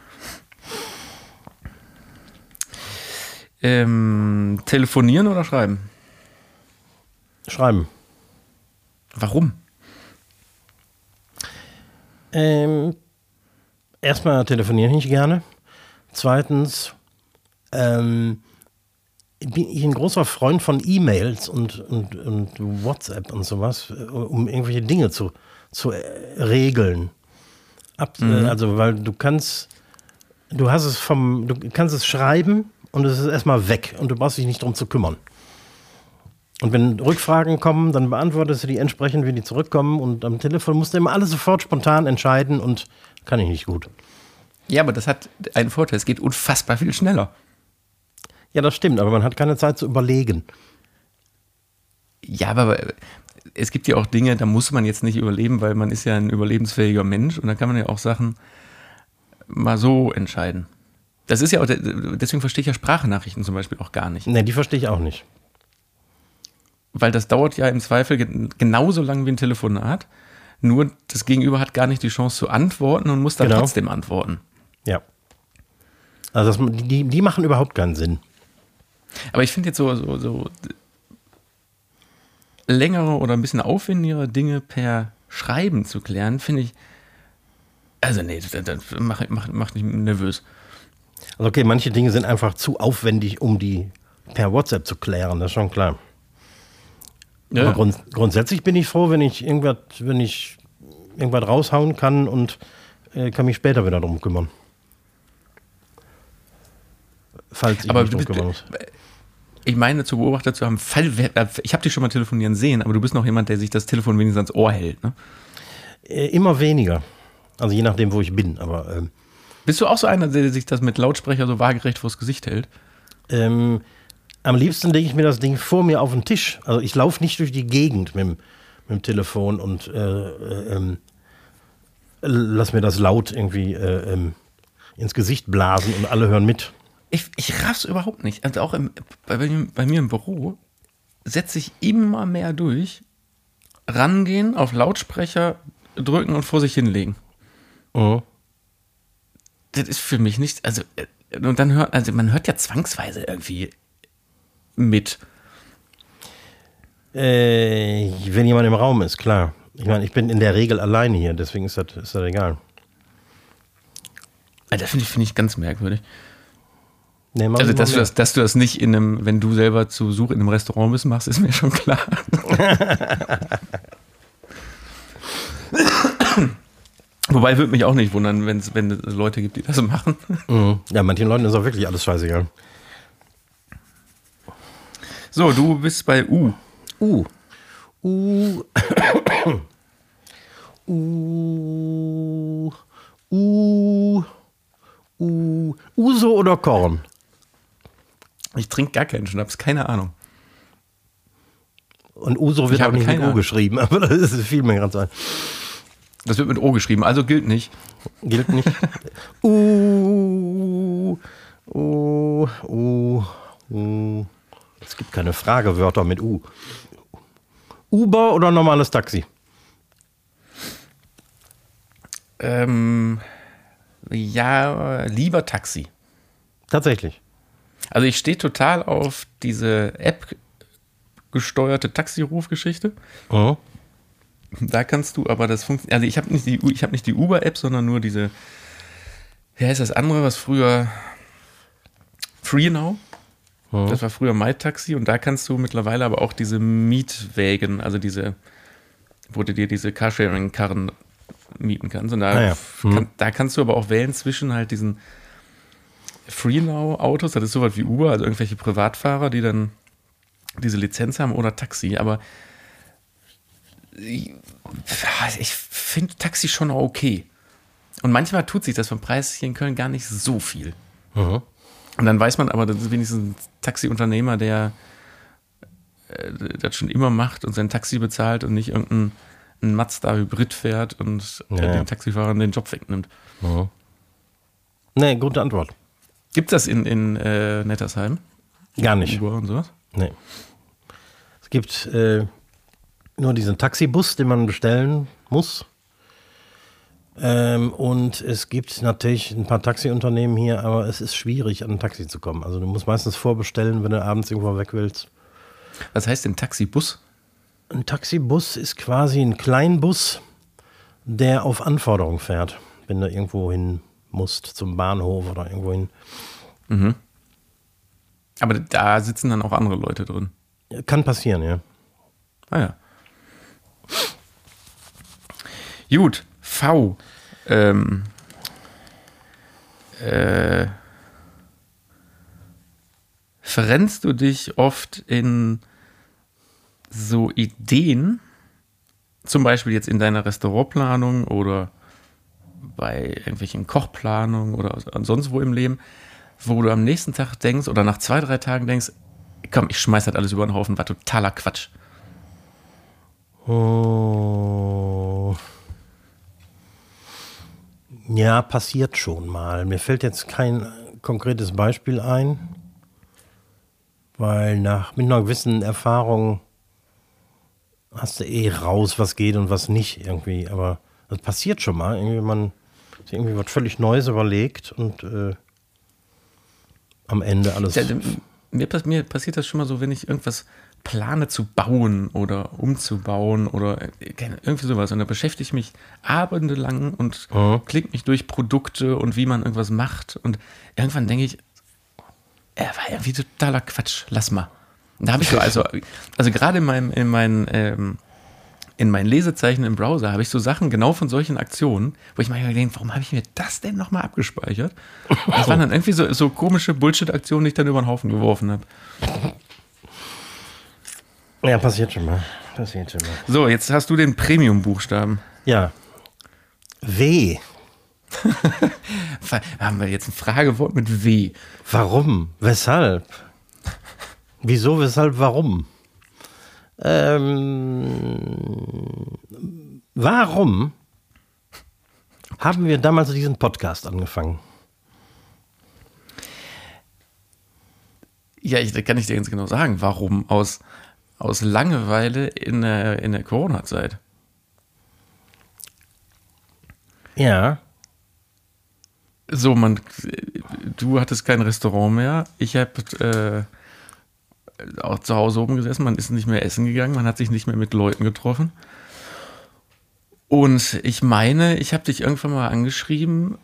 Ähm, telefonieren oder schreiben? Schreiben. Warum? Ähm, erstmal telefoniere ich nicht gerne. Zweitens ähm, bin ich ein großer Freund von E-Mails und, und, und WhatsApp und sowas, äh, um irgendwelche Dinge zu, zu äh, regeln. Ab, äh, also, weil du kannst, du hast es vom, du kannst es schreiben und es ist erstmal weg und du brauchst dich nicht drum zu kümmern. Und wenn Rückfragen kommen, dann beantwortest du die entsprechend, wie die zurückkommen. Und am Telefon musst du immer alles sofort spontan entscheiden und kann ich nicht gut. Ja, aber das hat einen Vorteil. Es geht unfassbar viel schneller. Ja, das stimmt, aber man hat keine Zeit zu überlegen. Ja, aber es gibt ja auch Dinge, da muss man jetzt nicht überleben, weil man ist ja ein überlebensfähiger Mensch und da kann man ja auch Sachen mal so entscheiden. Das ist ja auch, deswegen verstehe ich ja Sprachnachrichten zum Beispiel auch gar nicht. Ne, die verstehe ich auch nicht. Weil das dauert ja im Zweifel gen- genauso lang wie ein Telefonat. Nur das Gegenüber hat gar nicht die Chance zu antworten und muss dann Genau. trotzdem antworten. Ja. Also das, die, die machen überhaupt keinen Sinn. Aber ich finde jetzt so, so, so längere oder ein bisschen aufwendigere Dinge per Schreiben zu klären, finde ich. Also, nee, das, das macht, macht, macht mich nervös. Also okay, manche Dinge sind einfach zu aufwendig, um die per WhatsApp zu klären, das ist schon klar. Ja, Aber grund, grundsätzlich bin ich froh, wenn ich irgendwas, wenn ich irgendwas raushauen kann und äh, kann mich später wieder drum kümmern. Falls ich aber mich drum bist, kümmern muss. Ich meine, zu beobachtet zu haben, Fall, ich habe dich schon mal telefonieren sehen, aber du bist noch jemand, der sich das Telefon wenigstens ans Ohr hält. Ne? Äh, immer weniger. Also je nachdem, wo ich bin. Aber ähm, Bist du auch so einer, der sich das mit Lautsprecher so waagerecht vors Gesicht hält? ähm, am liebsten lege ich mir das Ding vor mir auf den Tisch. Also ich laufe nicht durch die Gegend mit dem, mit dem Telefon und äh, äh, ähm, lass mir das laut irgendwie äh, ähm, ins Gesicht blasen und alle hören mit. Ich, ich raff's überhaupt nicht. Also auch im, bei, bei, mir- im Büro setze ich immer mehr durch. Rangehen, auf Lautsprecher drücken und vor sich hinlegen. Mhm. Das ist für mich nicht, also, äh, und dann hört, also man hört ja zwangsweise irgendwie mit. Äh, wenn jemand im Raum ist, klar. Ich meine, ich bin in der Regel alleine hier, deswegen ist das, ist das egal. Also Das finde ich, finde ich ganz merkwürdig. Nee, Also, dass du, das, dass du das nicht in einem, wenn du selber zu Besuch in einem Restaurant bist, machst, ist mir schon klar. *laughs* Wobei würde mich auch nicht wundern, wenn's, wenn es Leute gibt, die das machen. Mhm. Ja, manchen Leuten ist auch wirklich alles scheißegal. So, du bist bei U. Uh. Uh. *coughs* uh. Uh. Uh. Uso oder Korn? Ich trinke gar keinen Schnaps, keine Ahnung. Und Uso wird Ich auch nicht mit U Ahnung. geschrieben, *laughs* aber das ist viel mehr ganz. Das wird mit O geschrieben, also gilt nicht. Gilt nicht. *laughs* uh. Uh. Uh. Uh. Es gibt keine Fragewörter mit U. Uber oder normales Taxi? Ähm, ja, lieber Taxi. Tatsächlich. Also ich stehe total auf diese App gesteuerte Taxirufgeschichte. Mhm. Da kannst du aber das funktioniert. Also ich habe nicht die, ich habe nicht die Uber-App, sondern nur diese. Wie heißt das andere, was früher FreeNow? Das war früher MyTaxi und da kannst du mittlerweile aber auch diese Mietwägen, also diese, wo du dir diese Carsharing-Karren mieten kannst. Und da, Ah ja. kann, da kannst du aber auch wählen zwischen halt diesen FreeNow-Autos, das ist sowas wie Uber, also irgendwelche Privatfahrer, die dann diese Lizenz haben oder Taxi. Aber ich, ich finde Taxi schon okay. Und manchmal tut sich das vom Preis hier in Köln gar nicht so viel. Mhm. Und dann weiß man aber, das ist wenigstens ein Taxiunternehmer, der äh, das schon immer macht und sein Taxi bezahlt und nicht irgendein ein Mazda-Hybrid fährt und äh, Ja, den Taxifahrern den Job wegnimmt. Nee, gute Antwort. Gibt das in, in äh, Nettersheim? Gar nicht. Und sowas? Nee. Es gibt äh, nur diesen Taxibus, den man bestellen muss. Ähm, und es gibt natürlich ein paar Taxiunternehmen hier, aber es ist schwierig, an ein Taxi zu kommen. Also du musst meistens vorbestellen, wenn du abends irgendwo weg willst. Was heißt denn Taxibus? Ein Taxibus ist quasi ein Kleinbus, der auf Anforderung fährt, wenn du irgendwo hin musst, zum Bahnhof oder irgendwo hin. Aber da sitzen dann auch andere Leute drin. Kann passieren, ja. Ah ja. Gut, V. Ähm, äh, verrennst du dich oft in so Ideen, zum Beispiel jetzt in deiner Restaurantplanung oder bei irgendwelchen Kochplanungen oder sonst wo im Leben, wo du am nächsten Tag denkst oder nach zwei, drei Tagen denkst, komm, ich schmeiß das alles über den Haufen, war totaler Quatsch. Oh. Ja, passiert schon mal. Mir fällt jetzt kein konkretes Beispiel ein, weil nach mit einer gewissen Erfahrung hast du eh raus, was geht und was nicht irgendwie. Aber das passiert schon mal. Irgendwie man sich irgendwie was völlig Neues überlegt und äh, am Ende alles. Ja, mir, mir passiert das schon mal so, wenn ich irgendwas plane zu bauen oder umzubauen oder äh, irgendwie sowas. Und da beschäftige ich mich abendelang und klicke mich durch Produkte und wie man irgendwas macht. Und irgendwann denke ich, er war irgendwie totaler Quatsch, lass mal. Und da habe ich so, also, also gerade in meinem, in meinen, ähm, in meinen Lesezeichen im Browser habe ich so Sachen genau von solchen Aktionen, wo ich manchmal denke, warum habe ich mir das denn nochmal abgespeichert? Das waren dann *laughs* irgendwie so, so komische Bullshit-Aktionen, die ich dann über den Haufen geworfen habe. ja, passiert schon mal. Passiert schon mal. So, jetzt hast du den Premium-Buchstaben. Ja. W. *laughs* Haben wir jetzt ein Fragewort mit W? Warum? Weshalb? Wieso, weshalb, warum? Ähm, warum haben wir damals diesen Podcast angefangen? Ja, ich, da kann ich dir ganz genau sagen, warum. Aus, aus Langeweile in der, in der Corona-Zeit. Ja, So, man, du hattest kein Restaurant mehr. Ich habe äh, auch zu Hause oben gesessen. Man ist nicht mehr essen gegangen. Man hat sich nicht mehr mit Leuten getroffen. Und ich meine, ich habe dich irgendwann mal angeschrieben.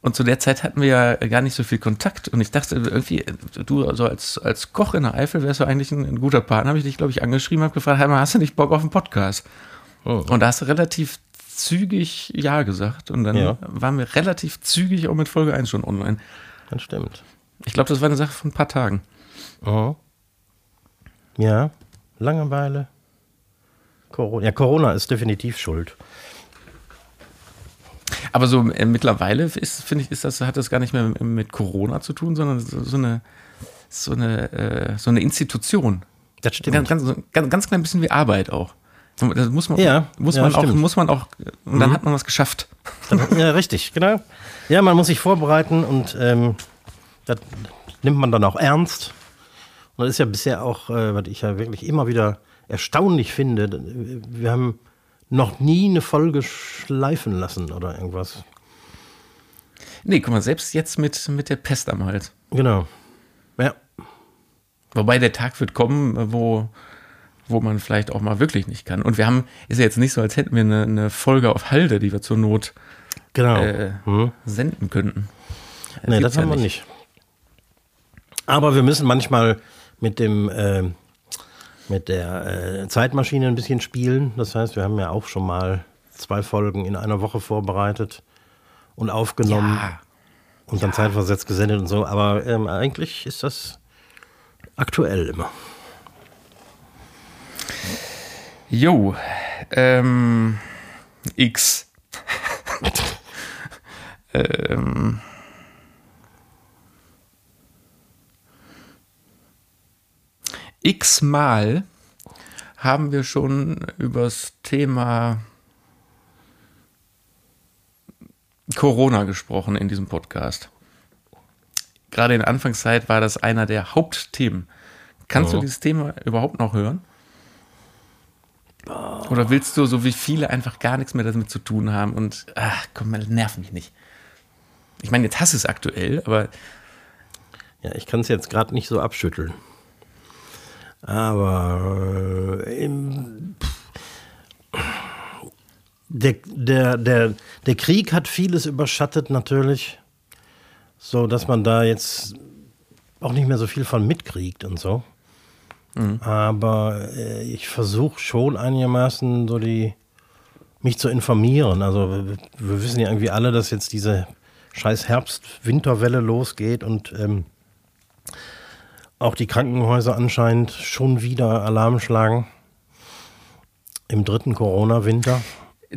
Und zu der Zeit hatten wir ja gar nicht so viel Kontakt. Und ich dachte irgendwie, du also als, als Koch in der Eifel wärst du eigentlich ein, ein guter Partner. Habe ich dich, glaube ich, angeschrieben, habe gefragt, hey, hast du nicht Bock auf einen Podcast? Und da hast du relativ zügig Ja gesagt. Und dann Ja. waren wir relativ zügig auch mit Folge 1 schon online. das stimmt. Ich glaube, das war eine Sache von ein paar Tagen. Mhm. Ja, Langeweile. Corona. Ja, Corona ist definitiv schuld. Aber so äh, mittlerweile ist, finde ich, ist das, hat das gar nicht mehr mit Corona zu tun, sondern so, so eine, so eine, äh, so eine Institution. Das stimmt. Ganz, ganz, ganz, ganz klein bisschen wie Arbeit auch. Das muss man, Ja, muss ja, man auch, muss man auch, und dann hat man was geschafft. Ja, richtig, genau. Ja, man muss sich vorbereiten und ähm, das nimmt man dann auch ernst. Und das ist ja bisher auch, äh, was ich ja wirklich immer wieder erstaunlich finde, wir haben noch nie eine Folge schleifen lassen oder irgendwas. Nee, guck mal, selbst jetzt mit, mit der Pest am Hals. Genau. Ja, Wobei der Tag wird kommen, wo, wo man vielleicht auch mal wirklich nicht kann. Und wir haben, ist ja jetzt nicht so, als hätten wir eine, eine Folge auf Halde, die wir zur Not genau. äh, Hm. senden könnten. Nee, gibt's das haben ja wir nicht. Aber wir müssen manchmal mit dem äh, mit der äh, Zeitmaschine ein bisschen spielen. Das heißt, wir haben ja auch schon mal zwei Folgen in einer Woche vorbereitet und aufgenommen Ja. und dann zeitversetzt gesendet und so. Aber ähm, eigentlich ist das aktuell immer. Jo, ähm, X. *laughs* ähm, X-mal haben wir schon übers Thema Corona gesprochen in diesem Podcast. gerade in der Anfangszeit war das einer der Hauptthemen. Kannst Ja. du dieses Thema überhaupt noch hören? Oder willst du, so wie viele, einfach gar nichts mehr damit zu tun haben und, ach komm, nerv mich nicht. Ich meine, jetzt hast du es aktuell, aber Ja, ich kann es jetzt gerade nicht so abschütteln. Aber äh, im, der, der, der, der Krieg hat vieles überschattet natürlich, so dass man da jetzt auch nicht mehr so viel von mitkriegt und so. Aber äh, ich versuche schon einigermaßen so die mich zu informieren. Also wir, wir wissen ja irgendwie alle, dass jetzt diese scheiß Herbst-Winterwelle losgeht und ähm, auch die Krankenhäuser anscheinend schon wieder Alarm schlagen. Im dritten Corona-Winter.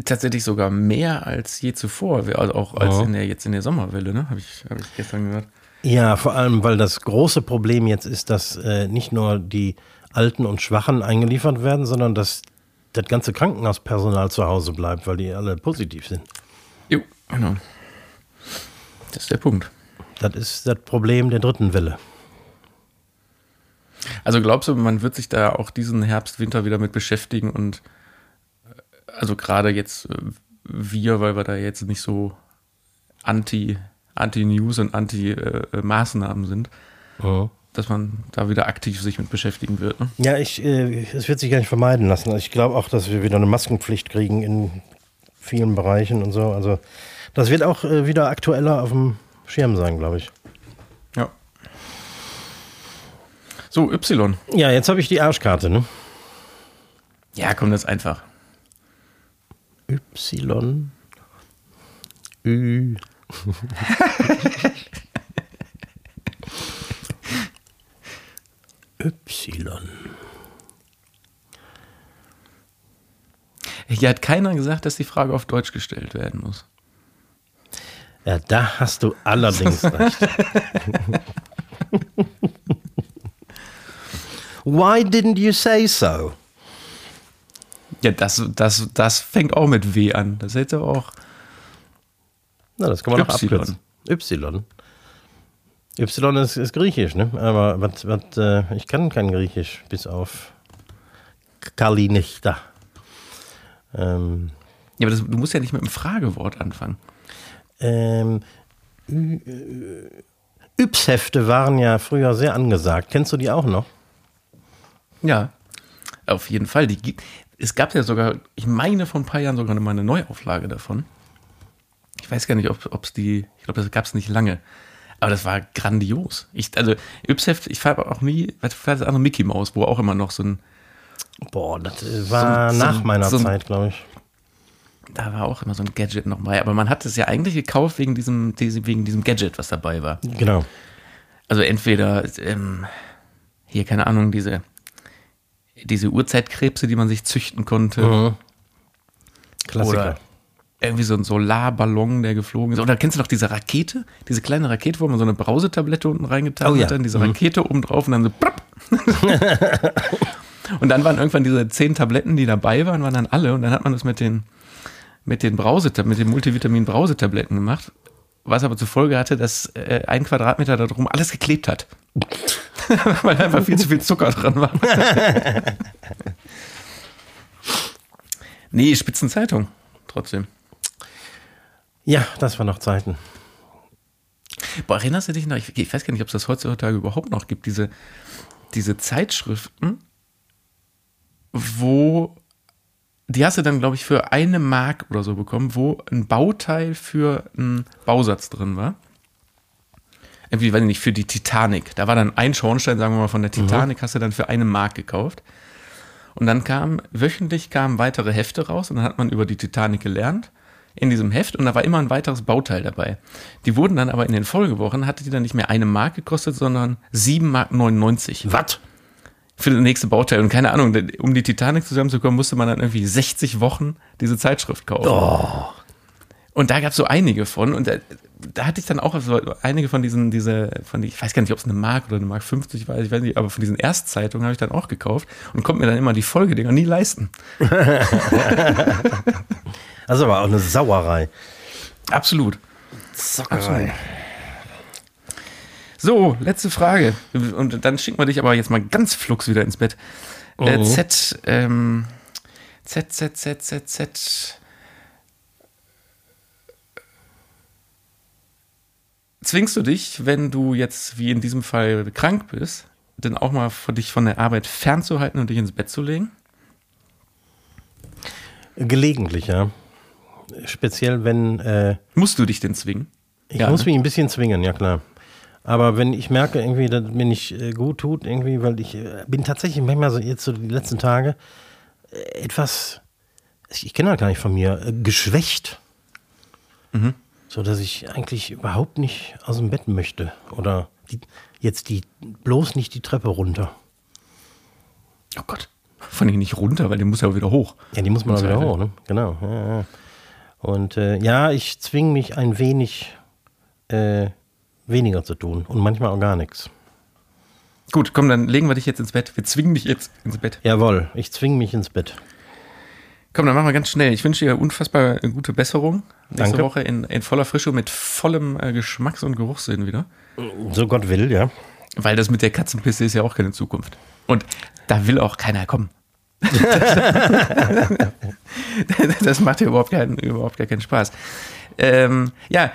tatsächlich sogar mehr als je zuvor, also auch als Ja. in der, jetzt in der Sommerwelle, ne? Habe ich, hab ich gestern gehört. Ja, vor allem, weil das große Problem jetzt ist, dass äh, nicht nur die Alten und Schwachen eingeliefert werden, sondern dass das ganze Krankenhauspersonal zu Hause bleibt, weil die alle positiv sind. Jo, genau. Das ist der Punkt. Das ist das Problem der dritten Welle. Also glaubst du, man wird sich da auch diesen Herbst, Winter wieder mit beschäftigen und äh, also gerade jetzt äh, wir, weil wir da jetzt nicht so anti, anti-News und anti-Maßnahmen sind, dass man da wieder aktiv sich mit beschäftigen wird. Ne? Ja, ich, äh, es wird sich gar nicht vermeiden lassen. Also ich glaube auch, dass wir wieder eine Maskenpflicht kriegen in vielen Bereichen und so. Also das wird auch äh, wieder aktueller auf dem Schirm sein, glaube ich. Ja. So, Y. Ja, jetzt habe ich die Arschkarte, ne? Ja, komm, das ist einfach. Y. Ü. y. Hier hat keiner gesagt, dass die Frage auf Deutsch gestellt werden muss. Ja, da hast du allerdings recht. *laughs* Why didn't you say so? Ja, das, das, das fängt auch mit W an. Das hätte auch. Na, das kann man auch Y. abkürzen. Y. Y ist, ist griechisch, ne? Aber was, was, äh, ich kann kein Griechisch, bis auf Kalinichta. Ähm, Ja, aber das, du musst ja nicht mit einem Fragewort anfangen. ähm, äh, Yps-Hefte waren ja früher sehr angesagt. Kennst du die auch noch? Ja, auf jeden Fall. Die, es gab ja sogar, ich meine vor ein paar Jahren sogar mal eine Neuauflage davon. Ich weiß gar nicht, ob es die, ich glaube, das gab es nicht lange. Aber das war grandios. Ich, also, Yps-Heft, ich fahre auch nie, was war das andere Mickey Mouse, wo auch immer noch so ein, Boah, das war So- so- nach meiner so- Zeit, glaube ich. da war auch immer so ein Gadget noch bei. Aber man hat es ja eigentlich gekauft wegen diesem, diesem- wegen diesem Gadget, was dabei war. Genau. Also entweder, ähm, hier, keine Ahnung, diese, diese Urzeitkrebse, die man sich züchten konnte. Mhm. Klassiker. Oder irgendwie so ein Solarballon, der geflogen ist. Oder kennst du noch diese Rakete? Diese kleine Rakete, wo man so eine Brausetablette unten reingetan Oh ja. hat, dann diese Rakete oben drauf und dann so plopp. *laughs* Und dann waren irgendwann diese zehn Tabletten, die dabei waren, waren dann alle. Und dann hat man das mit den, mit den Brausetabletten, mit den Multivitamin-Brausetabletten gemacht. Was aber zur Folge hatte, dass äh, ein Quadratmeter darum alles geklebt hat. *laughs* Weil einfach viel zu viel Zucker dran war. nee, Spitzenzeitung. Trotzdem. Ja, das waren noch Zeiten. Boah, erinnerst du dich noch? Ich, ich weiß gar nicht, ob es das heutzutage überhaupt noch gibt, diese, diese Zeitschriften, wo die hast du dann, glaube ich, für eine Mark oder so bekommen, wo ein Bauteil für einen Bausatz drin war. Irgendwie, weiß ich nicht, für die Titanic. Da war dann ein Schornstein, sagen wir mal, von der Titanic, hast du dann für eine Mark gekauft. Und dann kam, wöchentlich kamen weitere Hefte raus und dann hat man über die Titanic gelernt in diesem Heft und da war immer ein weiteres Bauteil dabei. Die wurden dann aber in den Folgewochen, hatte die dann nicht mehr eine Mark gekostet, sondern 7 Mark 99 Was? Für das nächste Bauteil. Und keine Ahnung, um die Titanic zusammenzukommen, musste man dann irgendwie 60 Wochen diese Zeitschrift kaufen. Und da gab es so einige von. Und da, da hatte ich dann auch so einige von diesen, diese, von die, ich weiß gar nicht, ob es eine Mark oder eine Mark 50 war, ich weiß nicht, aber von diesen Erstzeitungen habe ich dann auch gekauft und konnte mir dann immer die Folgedinger nie leisten. *laughs* Das ist aber auch eine Sauerei. Absolut. Zockerei. So, letzte Frage. Und dann schicken wir dich aber jetzt mal ganz flugs wieder ins Bett. Äh, Mhm. Z, ähm, Z, Z, Z, Z, Z. Zwingst du dich, wenn du jetzt wie in diesem Fall krank bist, denn auch mal von dich von der Arbeit fernzuhalten und dich ins Bett zu legen? Gelegentlich, ja. Speziell, wenn äh, Musst du dich denn zwingen? ich Ja, muss ne? mich ein bisschen zwingen, ja klar. Aber wenn ich merke, irgendwie, dass mir nicht äh, gut tut, irgendwie, weil ich äh, bin tatsächlich manchmal so jetzt so die letzten Tage äh, etwas, ich, kenne das gar nicht von mir, geschwächt. Mhm. So dass ich eigentlich überhaupt nicht aus dem Bett möchte. Oder die, jetzt die bloß nicht die Treppe runter. Oh Gott. Von ich nicht runter, weil der muss ja wieder hoch. Ja, die muss man auch wieder hoch, ne? Genau. Ja, ja. Und äh, ja, ich zwinge mich ein wenig äh, weniger zu tun und manchmal auch gar nichts. Gut, komm, dann legen wir dich jetzt ins Bett. Wir zwingen dich jetzt ins Bett. Jawohl, ich zwinge mich ins Bett. Komm, dann machen wir ganz schnell. Ich wünsche dir unfassbar gute Besserung. Nächste Danke. Woche in, in voller Frische mit vollem äh, Geschmacks- und Geruchssinn wieder. So Gott will, ja. Weil das mit der Katzenpisse ist ja auch keine Zukunft. Und da will auch keiner kommen. *laughs* *laughs* das macht ja überhaupt, keinen, überhaupt gar keinen Spaß. Ähm, ja,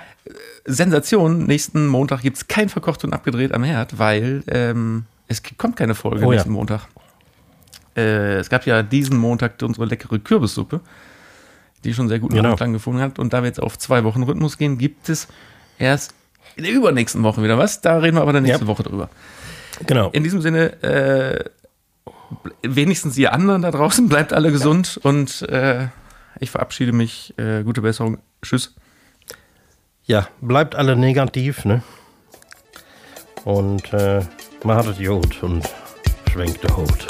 Sensation. Nächsten Montag gibt es kein verkocht und abgedreht am Herd, weil ähm, es kommt keine Folge Oh ja. nächsten Montag. Äh, es gab ja diesen Montag unsere leckere Kürbissuppe, die schon sehr guten Genau. Anklang gefunden hat. Und da wir jetzt auf zwei Wochen Rhythmus gehen, gibt es erst in der übernächsten Woche wieder was. Da reden wir aber dann nächste Ja. Woche drüber. Genau. In diesem Sinne, äh, wenigstens ihr anderen da draußen, bleibt alle gesund und äh, ich verabschiede mich. Äh, gute Besserung. Tschüss. Ja, bleibt alle negativ, ne? Und äh, macht es gut und schwenkt der Hut.